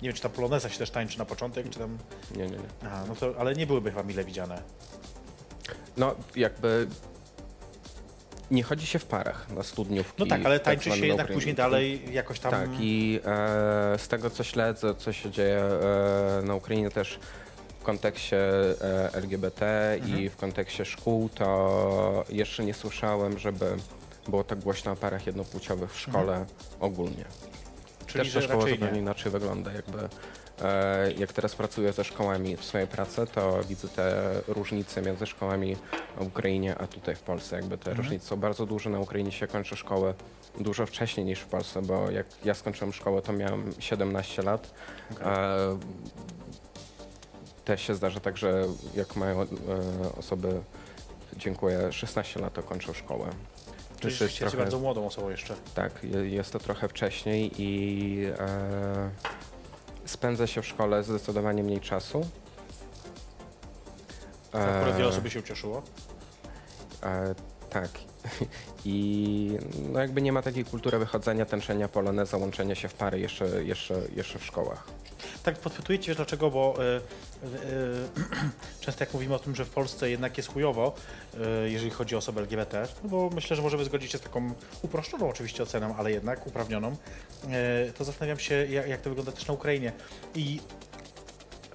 nie wiem czy ta poloneza się też tańczy na początek, czy tam, Nie, nie, nie. aha, no to, ale nie byłyby chyba mile widziane. No jakby nie chodzi się w parach na studniówki. No tak, ale tak tańczy zwane się jednak później dalej jakoś tam... Tak, i e, z tego co śledzę, co się dzieje e, na Ukrainie też w kontekście e, LGBT Mhm. i w kontekście szkół, to jeszcze nie słyszałem, żeby było tak głośno o parach jednopłciowych w szkole ogólnie. Mhm. Czyli, też ta szkoła zupełnie nie. inaczej wygląda. Jakby, jak teraz pracuję ze szkołami w swojej pracy, to widzę te różnice między szkołami w Ukrainie, a tutaj w Polsce. Jakby te Mhm. różnice są bardzo duże. Na Ukrainie się kończy szkołę dużo wcześniej niż w Polsce, bo jak ja skończyłem szkołę, to miałem 17 lat. E, też się zdarza tak, że jak mają e, osoby, dziękuję, 16 lat, to kończą szkołę. Czyli jest trochę- bardzo młodą osobą jeszcze. tak, je- jest to trochę wcześniej i e, spędza się w szkole zdecydowanie mniej czasu. To Akurat wiele E, osób by się ucieszyło. e, tak. I no jakby nie ma takiej kultury wychodzenia, tańczenia poloneza, łączenia się w pary jeszcze, jeszcze, jeszcze w szkołach. Tak wiesz dlaczego, bo y, często jak mówimy o tym, że w Polsce jednak jest chujowo, y, jeżeli chodzi o osoby LGBT, no bo myślę, że możemy zgodzić się z taką uproszczoną oczywiście oceną, ale jednak uprawnioną, y, to zastanawiam się, jak to wygląda też na Ukrainie. I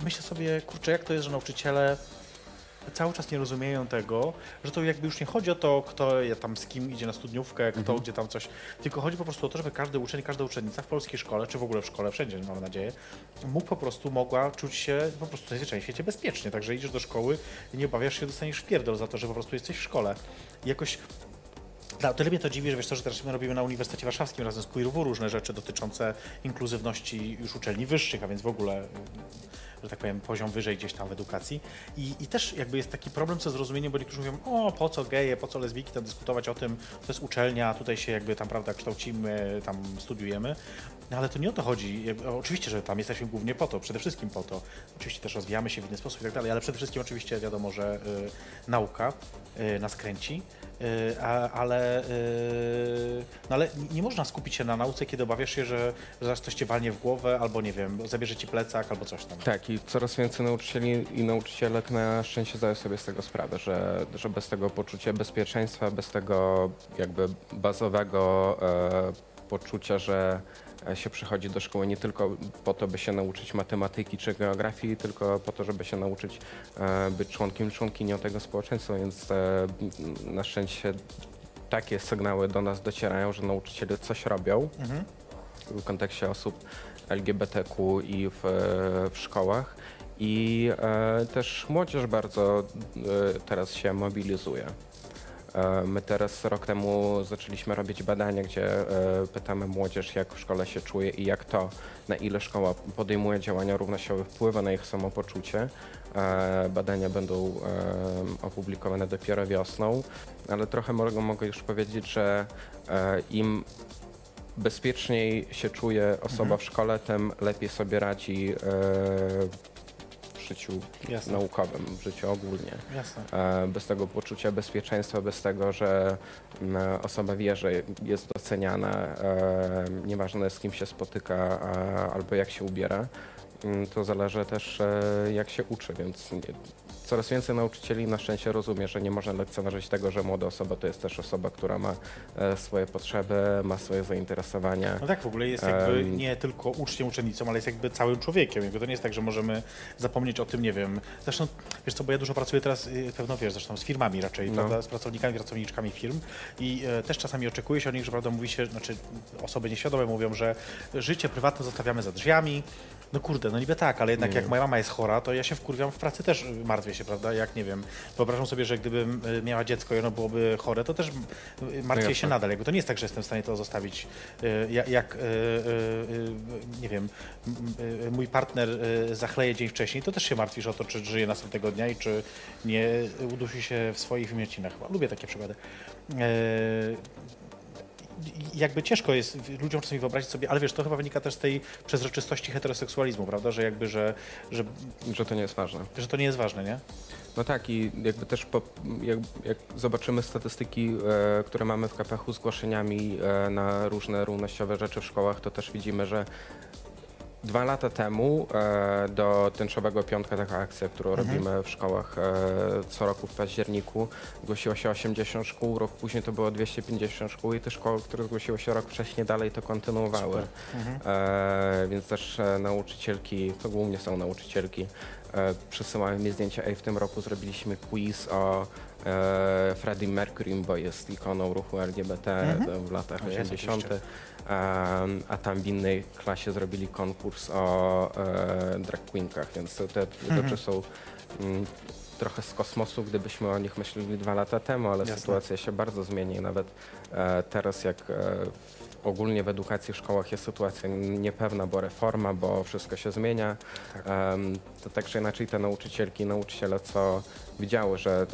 myślę sobie, kurczę, jak to jest, że nauczyciele cały czas nie rozumieją tego, że to jakby już nie chodzi o to, kto tam z kim idzie na studniówkę, kto gdzie tam coś, tylko chodzi po prostu o to, żeby każdy uczeń, każda uczennica w polskiej szkole, czy w ogóle w szkole, wszędzie mam nadzieję, mógł po prostu, mogła czuć się po prostu najzwyczajniej w świecie bezpiecznie. Także idziesz do szkoły i nie obawiasz się, dostaniesz wpierdol za to, że po prostu jesteś w szkole. I jakoś no, tyle mnie to dziwi, że wiesz co, że teraz my robimy na Uniwersytecie Warszawskim razem z QueerW różne rzeczy dotyczące inkluzywności już uczelni wyższych, a więc w ogóle, że tak powiem, poziom wyżej gdzieś tam w edukacji. I, I też jakby jest taki problem ze zrozumieniem, bo niektórzy mówią, o po co geje, po co lesbijki tam dyskutować o tym, to jest uczelnia, tutaj się jakby tam, prawda, kształcimy, tam studiujemy. No ale to nie o to chodzi. Oczywiście, że tam jesteśmy głównie po to, przede wszystkim po to. Oczywiście też rozwijamy się w inny sposób i tak dalej, ale przede wszystkim oczywiście wiadomo, że y, nauka y, nas kręci. Y, ale, y, no ale nie można skupić się na nauce, kiedy obawiasz się, że zaraz coś cię walnie w głowę, albo nie wiem, zabierze ci plecak, albo coś tam. Tak, i coraz więcej nauczycieli i nauczycielek na szczęście zdają sobie z tego sprawę, że, że bez tego poczucia bezpieczeństwa, bez tego jakby bazowego e, poczucia, że się przychodzi do szkoły nie tylko po to, by się nauczyć matematyki czy geografii, tylko po to, żeby się nauczyć e, być członkiem, członkinią tego społeczeństwa, więc e, na szczęście takie sygnały do nas docierają, że nauczyciele coś robią Mhm. w kontekście osób LGBTQ i w, w szkołach. I e, też młodzież bardzo e, teraz się mobilizuje. E, my teraz rok temu zaczęliśmy robić badania, gdzie e, pytamy młodzież, jak w szkole się czuje i jak to, na ile szkoła podejmuje działania równościowe, wpływa na ich samopoczucie. E, badania będą opublikowane dopiero wiosną, ale trochę mogę, już powiedzieć, że im bezpieczniej się czuje osoba Mhm. w szkole, tym lepiej sobie radzi życiu Jasne. naukowym, w życiu ogólnie. Jasne. E, bez tego poczucia bezpieczeństwa, bez tego, że m, osoba wie, że jest doceniana, e, nieważne z kim się spotyka a, albo jak się ubiera, mm, to zależy też e, jak się uczy, więc coraz więcej nauczycieli na szczęście rozumie, że nie można lekceważyć tego, że młoda osoba to jest też osoba, która ma e, swoje potrzeby, ma swoje zainteresowania. No tak, w ogóle jest jakby nie tylko uczniem, uczennicą, ale jest jakby całym człowiekiem. Jakby to nie jest tak, że możemy zapomnieć o tym, nie wiem. Zresztą, wiesz co, bo ja dużo pracuję teraz, y, pewno wiesz, zresztą z firmami raczej, No. prawda, z pracownikami, pracowniczkami firm i e, też czasami oczekuje się od nich, że prawda, mówi się, znaczy osoby nieświadome mówią, że życie prywatne zostawiamy za drzwiami. No kurde, no niby tak, ale jednak jak moja mama jest chora, to ja się wkurwiam w pracy też martwię się, prawda? Jak nie wiem, wyobrażam sobie, że gdybym y, miała dziecko i ono byłoby chore, to też y, martwię jasne. się nadal. Jakby to nie jest tak, że jestem w stanie to zostawić. y, Jak, nie wiem, mój partner zachleje dzień wcześniej, to też się martwisz o to, czy żyje następnego dnia i czy nie udusi się w swoich wymiocinach. Lubię takie przykłady. Jakby ciężko jest ludziom czasami wyobrazić sobie, ale wiesz, to chyba wynika też z tej przezroczystości heteroseksualizmu, prawda, że jakby, że, że, Że to nie jest ważne. że to nie jest ważne, nie? No tak i jakby też po, jak, jak zobaczymy statystyki, e, które mamy w KPH zgłoszeniami e, na różne równościowe rzeczy w szkołach, to też widzimy, że dwa lata temu e, do tęczowego piątka, taka akcja, którą robimy w szkołach e, co roku w październiku, zgłosiło się 80 szkół, rok później to było 250 szkół i te szkoły, które zgłosiły się rok wcześniej dalej to kontynuowały. E, więc też e, nauczycielki, to głównie są nauczycielki, e, przesyłają mi zdjęcia. Ej, w tym roku zrobiliśmy quiz o Freddie Mercury, bo jest ikoną ruchu LGBT w latach O, jest 80. oczywiście. Em, a tam w innej klasie zrobili konkurs o e, drag queenkach, więc te, te rzeczy są mm, trochę z kosmosu, gdybyśmy o nich myśleli dwa lata temu, ale Jasne. sytuacja się bardzo zmieni. Nawet e, teraz, jak e, ogólnie w edukacji w szkołach jest sytuacja niepewna, bo reforma, bo wszystko się zmienia, em, to tak czy inaczej te nauczycielki i nauczyciele, co widziały, że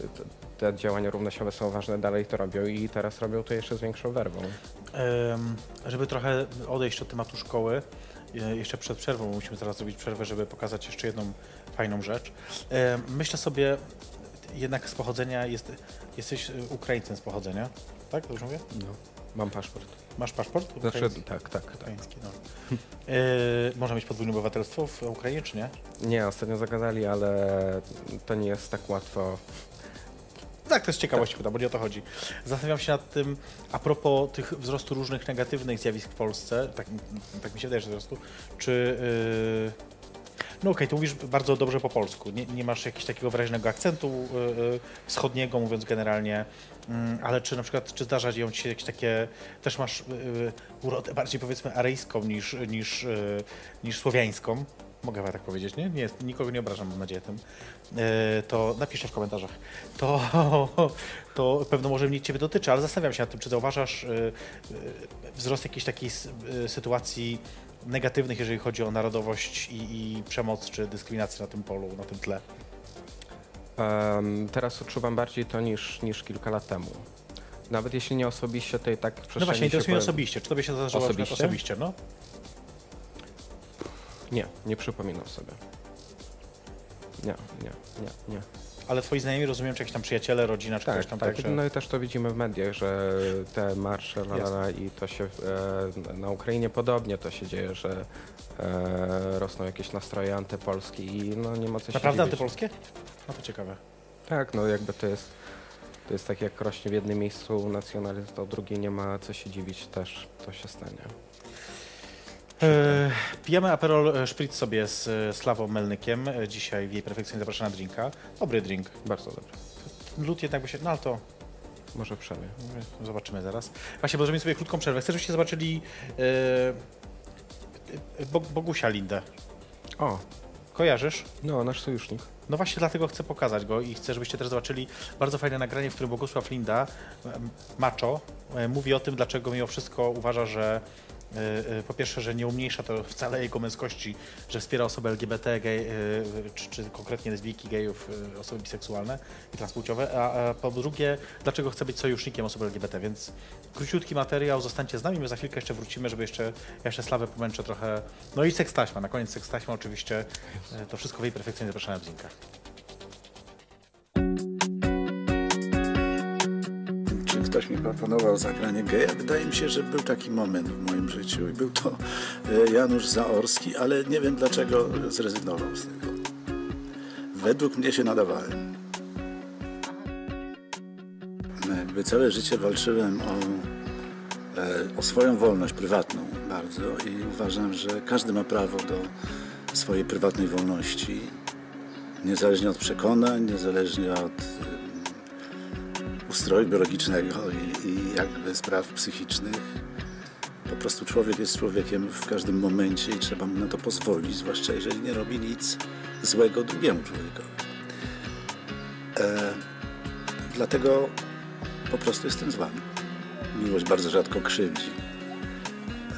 te działania równościowe są ważne, dalej to robią i teraz robią to jeszcze z większą werwą. Żeby trochę odejść od tematu szkoły, e, jeszcze przed przerwą, bo musimy zaraz zrobić przerwę, żeby pokazać jeszcze jedną fajną rzecz. Myślę sobie, jednak z pochodzenia jest, jesteś e, Ukraińcem z pochodzenia, tak? Dobrze mówię? No. Mam paszport. Masz paszport? Znaczy, ukraiński? tak, tak, tak. Ukraiński, no. E, można mieć podwójne obywatelstwo w Ukrainie, czy nie? Nie, ostatnio zagadali, ale to nie jest tak łatwo. Tak, to jest ciekawość, pytam, bo nie o to chodzi. Zastanawiam się nad tym, a propos tych wzrostu różnych negatywnych zjawisk w Polsce, tak, tak mi się wydaje, że wzrostu, czy... Yy... No okej, ty mówisz bardzo dobrze po polsku, nie, nie masz jakiegoś takiego wyraźnego akcentu yy, wschodniego, mówiąc generalnie, Mm, ale czy na przykład, czy zdarza się ci jakieś takie, też masz yy, urodę bardziej powiedzmy aryjską niż, niż, yy, niż słowiańską, mogę chyba tak powiedzieć, nie? nie nikogo nie obrażam, mam nadzieję tym, Yy, to napiszcie w komentarzach. To, to pewno może mnie Ciebie dotyczy, ale zastanawiam się nad tym, czy zauważasz yy, yy, wzrost jakiejś takiej sytuacji negatywnych, jeżeli chodzi o narodowość i, i przemoc, czy dyskryminację na tym polu, na tym tle. Em, teraz odczuwam bardziej to niż, niż kilka lat temu. Nawet jeśli nie osobiście, to i tak w No przestrzeni właśnie, się interesuje mnie osobiście. Czy Tobie się zdarzyło Osobiście? osobiście, no? Nie, nie przypominam sobie. Nie, nie, nie, nie. Ale Twoi znajomi rozumiem, czy jakieś tam przyjaciele, rodzina, czy Tak, ktoś tam tak. także... No i też to widzimy w mediach, że te marsze la, la, la, i to się e, na Ukrainie podobnie to się dzieje, że e, rosną jakieś nastroje antypolskie i no nie ma co się Naprawdę dziwić. antypolskie? No to ciekawe. Tak, no jakby to jest, to jest tak jak rośnie w jednym miejscu nacjonalizm, to w drugiej nie ma co się dziwić, też to się stanie. E, pijemy Aperol e, Spritz sobie z e, Slawą Melnykiem. Dzisiaj w jej perfekcyjnie zapraszana na drinka. Dobry drink. Bardzo dobrze. Lód jednak by się... No ale to Może przemie. e, zobaczymy zaraz. Właśnie, bo zrobimy sobie krótką przerwę. Chcę, żebyście zobaczyli Bo- Bogusia Lindę. O, Kojarzysz? no nasz sojusznik. No właśnie dlatego chcę pokazać go i chcę, żebyście też zobaczyli bardzo fajne nagranie, w którym Bogusław Linda, macho, mówi o tym, dlaczego mimo wszystko uważa, że po pierwsze, że nie umniejsza to wcale jego męskości, że wspiera osoby LGBT, gej, e, czy, czy konkretnie lesbijki, gejów, e, osoby biseksualne i transpłciowe, a, a po drugie, dlaczego chce być sojusznikiem osób LGBT, więc króciutki materiał, zostańcie z nami, my za chwilkę jeszcze wrócimy, żeby jeszcze, jeszcze Slawę pomęczę trochę, no i seks taśma, na koniec seks taśma oczywiście, e, to wszystko w jej perfekcyjnie zapraszamy w linkach. Ktoś mi proponował zagranie geja, wydaje mi się, że był taki moment w moim życiu i był to e, Janusz Zaorski, ale nie wiem dlaczego zrezygnował z tego. Według mnie się nadawałem. Jakby całe życie walczyłem o, e, o swoją wolność prywatną bardzo i uważam, że każdy ma prawo do swojej prywatnej wolności, niezależnie od przekonań, niezależnie od e, ustroju biologicznego i, i jakby spraw psychicznych. Po prostu człowiek jest człowiekiem w każdym momencie i trzeba mu na to pozwolić, zwłaszcza jeżeli nie robi nic złego drugiemu człowiekowi. E, dlatego po prostu jestem z wami. Miłość bardzo rzadko krzywdzi.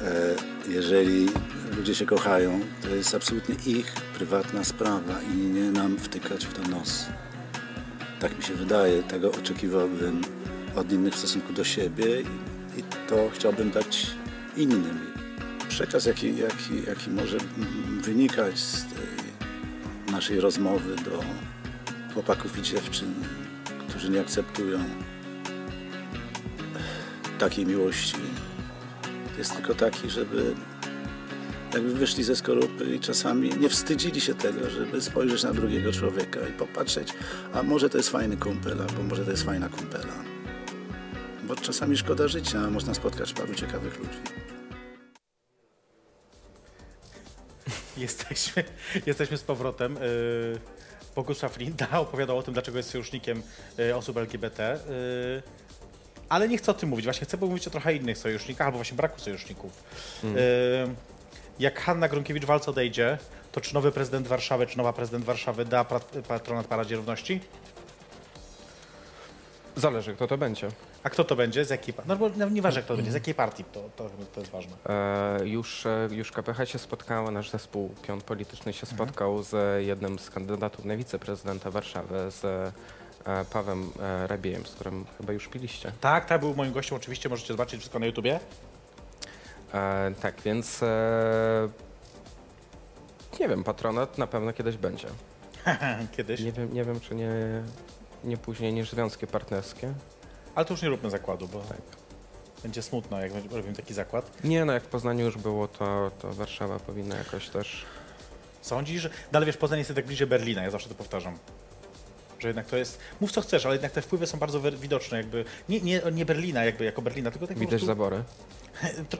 E, jeżeli ludzie się kochają, to jest absolutnie ich prywatna sprawa i nie nam wtykać w to nos. Tak mi się wydaje, tego oczekiwałbym od innych w stosunku do siebie i, to chciałbym dać innym. Przekaz, jaki, jaki, jaki może wynikać z tej naszej rozmowy do chłopaków i dziewczyn, którzy nie akceptują takiej miłości, jest tylko taki, żeby jakby wyszli ze skorupy i czasami nie wstydzili się tego, żeby spojrzeć na drugiego człowieka i popatrzeć, a może to jest fajny kumpel, albo może to jest fajna kumpela. Bo czasami szkoda życia, a można spotkać paru ciekawych ludzi. Jesteśmy, jesteśmy z powrotem. Yy, Bogusław Linda opowiadał o tym, dlaczego jest sojusznikiem yy, osób LGBT. Yy, ale nie chcę o tym mówić. Właśnie chcę mówić o trochę innych sojusznikach, albo właśnie braku sojuszników. Yy, jak Hanna Gronkiewicz-Walc odejdzie, to czy nowy prezydent Warszawy, czy nowa prezydent Warszawy da pat- patronat Paradzie Równości? Zależy, kto to będzie. A kto to będzie? Z jakiej partii? No bo no, nieważne kto to będzie, z jakiej partii, to, to, to jest ważne. E, już, e, już KPH się spotkało, nasz zespół Piąt Polityczny się spotkał z jednym z kandydatów na wiceprezydenta Warszawy, z e, Pawem e, Rabiejem, z którym chyba już piliście. Tak, tak, był moim gościem, oczywiście możecie zobaczyć wszystko na YouTubie. E, tak, więc e, nie wiem, patronat na pewno kiedyś będzie. Kiedyś. Nie wiem, nie wiem czy nie, nie później niż związki partnerskie. Ale to już nie róbmy zakładu, bo Tak. będzie smutno, jak robimy taki zakład. Nie, no jak w Poznaniu już było, to, to Warszawa powinna jakoś też... Sądzisz? No ale wiesz, Poznań jest tak bliżej Berlina, ja zawsze to powtarzam. Że jednak to jest, mów co chcesz, ale jednak te wpływy są bardzo widoczne, jakby, nie, nie, nie Berlina jakby jako Berlina, tylko tak Widać prostu, zabory.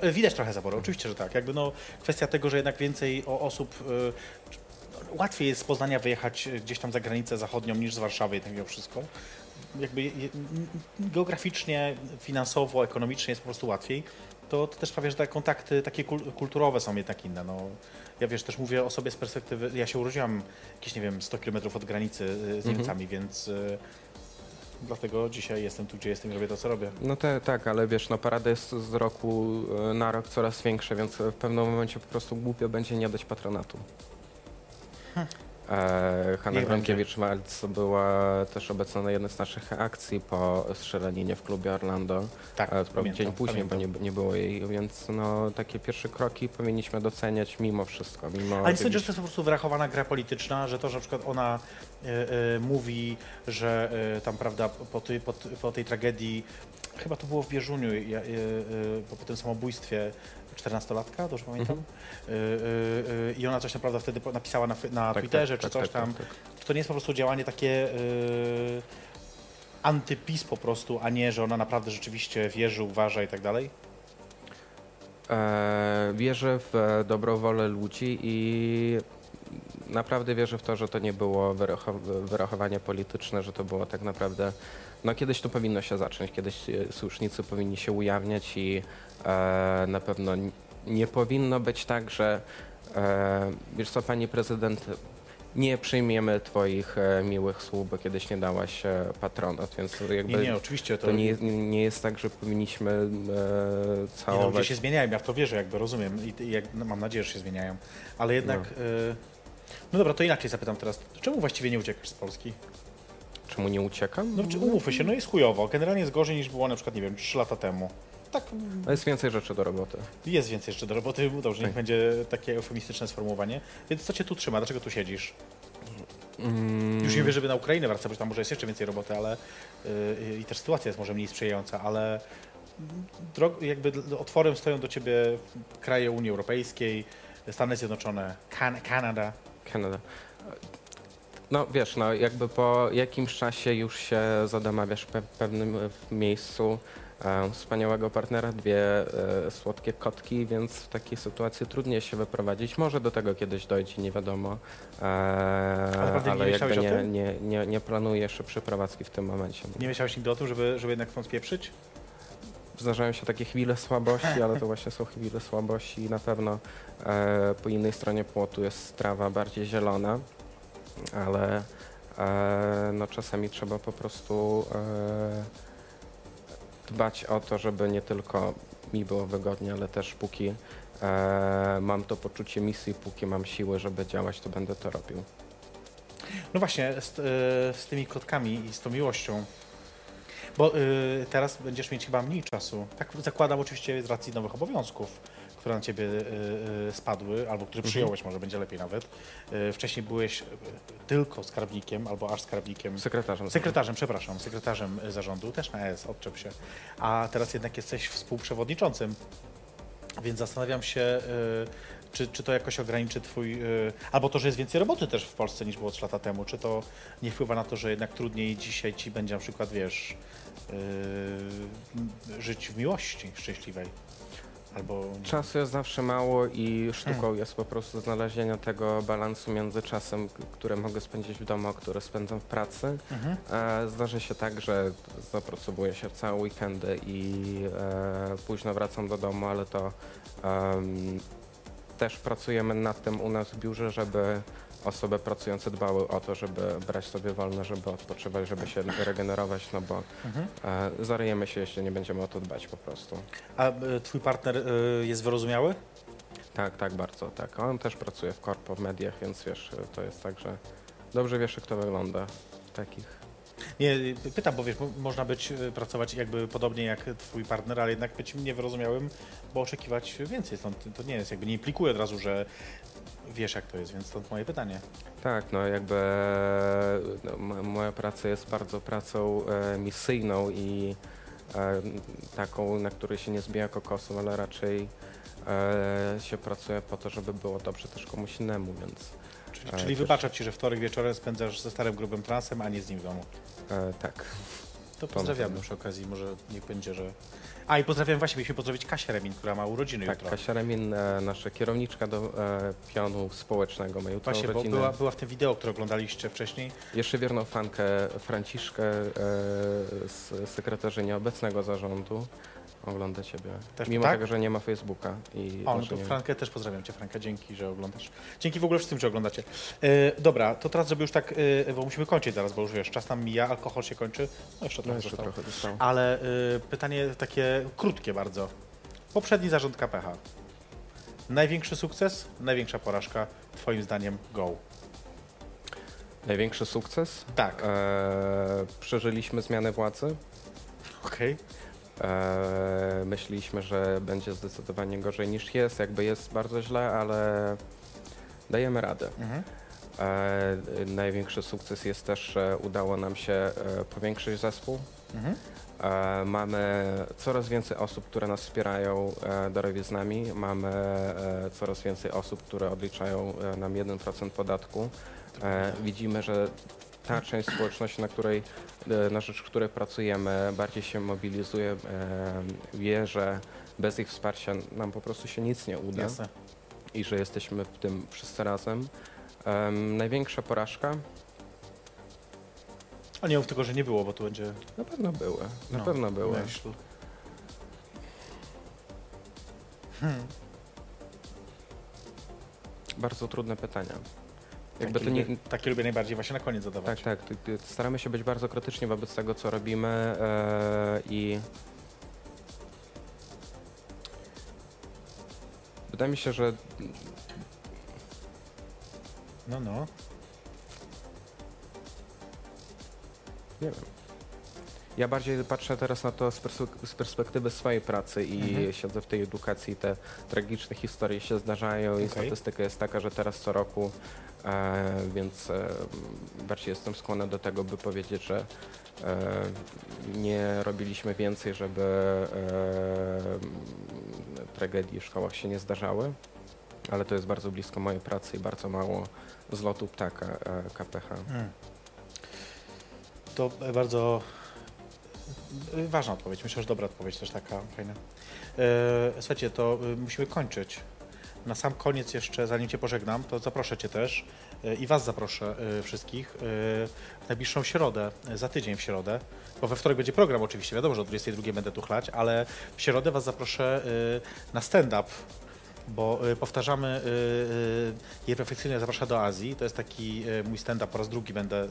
Widać trochę zaboru, oczywiście, że tak. Jakby no, kwestia tego, że jednak więcej osób. y, Łatwiej jest z Poznania wyjechać y, gdzieś tam za granicę zachodnią niż z Warszawy, tak mimo wszystko. Jakby geograficznie, finansowo, ekonomicznie jest po prostu łatwiej. To, to też sprawia, że te kontakty takie kul- kulturowe są jednak inne. No, ja wiesz, też mówię o sobie z perspektywy. Ja się urodziłam jakieś, nie wiem, 100 km od granicy y, z Mhm. Niemcami, więc y, dlatego dzisiaj jestem tu, gdzie jestem i robię to, co robię. No te, tak, ale wiesz, no parada jest z roku e, na rok coraz większa, więc w pewnym momencie po prostu głupio będzie nie dać patronatu. E, Hanna Niech Gronkiewicz-Waltz była też obecna na jednej z naszych akcji po strzelaninie w klubie Orlando. Tak, E, pamiętam, dzień później, pamiętam. bo nie, nie było jej, więc no, takie pierwsze kroki powinniśmy doceniać mimo wszystko. Mimo Ale nie sądzisz, że to jest po prostu wyrachowana gra polityczna, że to, że na przykład ona e, e, mówi, że e, tam, prawda, po, tej- po, po tej tragedii, chyba to było w Bieżuniu, e, e, po tym samobójstwie 14-latka, dobrze pamiętam? E, e, e, I ona coś naprawdę wtedy napisała na, na Mhm. Tak, Twitterze tak, czy tak, coś tak, tam. tak, tak. Czy to nie jest po prostu działanie takie e, antypis po prostu, a nie, że ona naprawdę rzeczywiście wierzy, uważa i tak dalej? E, wierzę w e, dobrą wolę ludzi i naprawdę wierzę w to, że to nie było wyracho- wyrachowanie polityczne, że to było tak naprawdę. No kiedyś to powinno się zacząć, kiedyś e, słusznicy powinni się ujawniać i e, na pewno nie powinno być tak, że e, wiesz co, pani prezydent, nie przyjmiemy twoich e, miłych słów, bo kiedyś nie dałaś e, patronat, więc jakby Nie, nie, oczywiście to, to nie, nie jest tak, że powinniśmy e, Nie, no, ludzie całować się zmieniają, ja w to wierzę, jakby rozumiem i, i jak, no, mam nadzieję, że się zmieniają. Ale jednak. No. No. no dobra, to inaczej zapytam teraz. Czemu właściwie nie uciekasz z Polski? Czemu nie uciekam? No czy umówmy się, no jest chujowo. Generalnie jest gorzej niż było na przykład, nie wiem, 3 lata temu. Tak, No Jest więcej rzeczy do roboty. jest więcej jeszcze do roboty, dobrze, niech Tak. będzie takie eufemistyczne sformułowanie. Więc co cię tu trzyma? Dlaczego tu siedzisz? Mm, Już nie mówię, żeby na Ukrainę wracać, bo tam może jest jeszcze więcej roboty, ale yy, i też sytuacja jest może mniej sprzyjająca, ale drog, jakby otworem stoją do ciebie kraje Unii Europejskiej, Stany Zjednoczone, kan Kanada. Kanada. No wiesz, no jakby po jakimś czasie już się zadamawiasz w pe- pewnym e, miejscu e, wspaniałego partnera, dwie e, słodkie kotki, więc w takiej sytuacji trudniej się wyprowadzić. Może do tego kiedyś dojdzie, nie wiadomo. E, nie ale myślałeś jakby nie, nie, nie, nie planuję jeszcze przeprowadzki w tym momencie. Nie myślałeś nigdy o tym, żeby, żeby jednak stąd spieprzyć? Zdarzają się takie chwile słabości, ale to właśnie są chwile słabości i na pewno e, po innej stronie płotu jest trawa bardziej zielona, ale e, no, czasami trzeba po prostu e, dbać o to, żeby nie tylko mi było wygodnie, ale też póki e, mam to poczucie misji, póki mam siły, żeby działać, to będę to robił. No właśnie, z, y, z tymi kotkami i z tą miłością. Bo y, teraz będziesz mieć chyba mniej czasu. Tak zakładam oczywiście z racji nowych obowiązków, które na ciebie y, y, spadły, albo które przyjąłeś, może będzie lepiej nawet. Y, wcześniej byłeś tylko skarbnikiem, albo aż skarbnikiem. Sekretarzem. Sekretarzem, przepraszam, sekretarzem zarządu, też na S, odczep się. A teraz jednak jesteś współprzewodniczącym. Więc zastanawiam się, czy, czy to jakoś ograniczy twój. Albo to, że jest więcej roboty też w Polsce niż było 3 lata temu. Czy to nie wpływa na to, że jednak trudniej dzisiaj ci będzie na przykład, wiesz, żyć w miłości szczęśliwej? Albo. Czasu jest zawsze mało i sztuką Hmm. jest po prostu znalezienie tego balansu między czasem, k- który mogę spędzić w domu, a który spędzam w pracy. Mhm. E, Zdarza się tak, że zapracowuję się całe weekendy i e, późno wracam do domu, ale to też pracujemy nad tym u nas w biurze, żeby osoby pracujące dbały o to, żeby brać sobie wolne, żeby odpoczywać, żeby się regenerować, no bo Mhm. e, zaryjemy się, jeśli nie będziemy o to dbać po prostu. A y, twój partner y, jest wyrozumiały? Tak, tak, bardzo, tak. On też pracuje w korpo, w mediach, więc wiesz, to jest tak, że dobrze wiesz, jak to wygląda w takich. Nie, pytam, bo wiesz, mo- można być, y, pracować jakby podobnie jak twój partner, ale jednak być niewyrozumiałym, bo oczekiwać więcej. Stąd to nie jest, jakby nie implikuje od razu, że wiesz jak to jest, więc stąd moje pytanie. Tak, no jakby no, moja praca jest bardzo pracą e, misyjną i e, taką, na której się nie zbija kokosem, ale raczej e, się pracuje po to, żeby było dobrze też komuś innemu, więc Czyli, E, czyli też- wybaczać ci, że wtorek wieczorem spędzasz ze starym grubym transem, a nie z nim w domu. e, tak. To pozdrawiamy przy okazji, może niech będzie, że... A i pozdrawiam właśnie, mieliśmy pozdrowić Kasię Remin, która ma urodziny Tak, jutro. Kasia Remin, e, nasza kierowniczka do e, pionu społecznego, ma jutro Właśnie, bo urodziny. była, była w tym wideo, które oglądaliście wcześniej. Jeszcze wierną fankę Franciszkę e, z sekretarzyni obecnego zarządu. Ogląda Ciebie. Też- Mimo tak? tego, że nie ma Facebooka. I O, no to Frankę też pozdrawiam Cię, Franka, dzięki, że oglądasz. Dzięki w ogóle wszystkim, że oglądacie. E, dobra, to teraz, żeby już tak, e, bo musimy kończyć zaraz, bo już wiesz, czas nam mija, alkohol się kończy. No jeszcze No trochę jeszcze trochę zostało. Ale e, pytanie takie krótkie bardzo. Poprzedni zarząd KPH. Największy sukces, największa porażka, Twoim zdaniem, go. Największy sukces? Tak. E, przeżyliśmy zmianę władzy. Okej. E, myśleliśmy, że będzie zdecydowanie gorzej niż jest. Jakby jest bardzo źle, ale dajemy radę. Mhm. E, największy sukces jest też, że udało nam się e, powiększyć zespół. Mhm. E, mamy coraz więcej osób, które nas wspierają e, darowiznami. Mamy e, coraz więcej osób, które odliczają e, nam 1% podatku. E, widzimy, że ta część społeczności, na, której, e, na rzecz której pracujemy, bardziej się mobilizuje, e, wie, że bez ich wsparcia nam po prostu się nic nie uda Jasne. i że jesteśmy w tym wszyscy razem. Em, największa porażka? Ale nie mów tylko, że nie było, bo tu będzie... Na pewno były. Na No, pewno były. Myśl. Hmm. Bardzo trudne pytania. Jakby Takie, to nie, lubię, takie lubię najbardziej właśnie na koniec zadawać. tak, tak. Staramy się być bardzo krytyczni wobec tego, co robimy e, i wydaje mi się, że No, no. nie wiem. Ja bardziej patrzę teraz na to z, perspe- z perspektywy swojej pracy i Mhm. siedzę w tej edukacji. Te tragiczne historie się zdarzają i Okej. statystyka jest taka, że teraz co roku, więc e, bardziej jestem skłonny do tego, by powiedzieć, że e, nie robiliśmy więcej, żeby e, tragedii w szkołach się nie zdarzały, ale to jest bardzo blisko mojej pracy i bardzo mało zlotu ptaka e, KPH. Mm. To e, bardzo e, ważna odpowiedź. Myślę, że dobra odpowiedź też taka fajna. E, słuchajcie, to e, musimy kończyć. Na sam koniec jeszcze, zanim Cię pożegnam, to zaproszę Cię też e, i Was zaproszę e, wszystkich e, w najbliższą środę, za tydzień w środę, bo we wtorek będzie program oczywiście, wiadomo, że o 22 będę tu chlać, ale w środę Was zaproszę na stand-up bo powtarzamy jej perfekcyjnie zaprasza do Azji. To jest taki mój stand-up, po raz drugi będę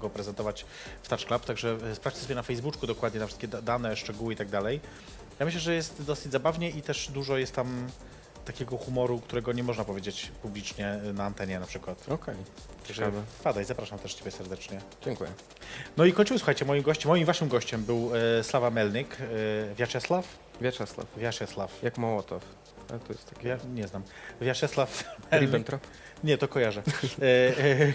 go prezentować w Touch Club, także sprawdźcie sobie na Facebooku dokładnie na wszystkie da- dane, szczegóły i tak dalej. Ja myślę, że jest dosyć zabawnie i też dużo jest tam takiego humoru, którego nie można powiedzieć publicznie y, na antenie na przykład. Okej, ciekawe. wpadaj, zapraszam też Ciebie serdecznie. Dziękuję. No i kończymy, słuchajcie, moim gościem, moim waszym gościem był y, Slawa Melnik, y, Wiaczesław? Wieczesław, Wiaczesław. jak Mołotow. A to jest takie... Ja nie znam. Wiaczesław Melnik. Ribbentrop? Nie, to kojarzę. E,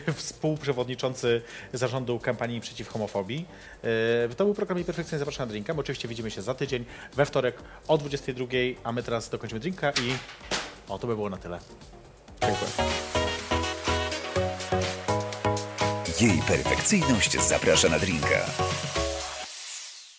e, współprzewodniczący zarządu kampanii przeciw homofobii. E, to był program Jej Perfekcyjnie Zapraszam na Drinka. My oczywiście widzimy się za tydzień, we wtorek o 22, a my teraz dokończymy drinka i o, to by było na tyle. Dziękuję. Jej perfekcyjność zaprasza na drinka.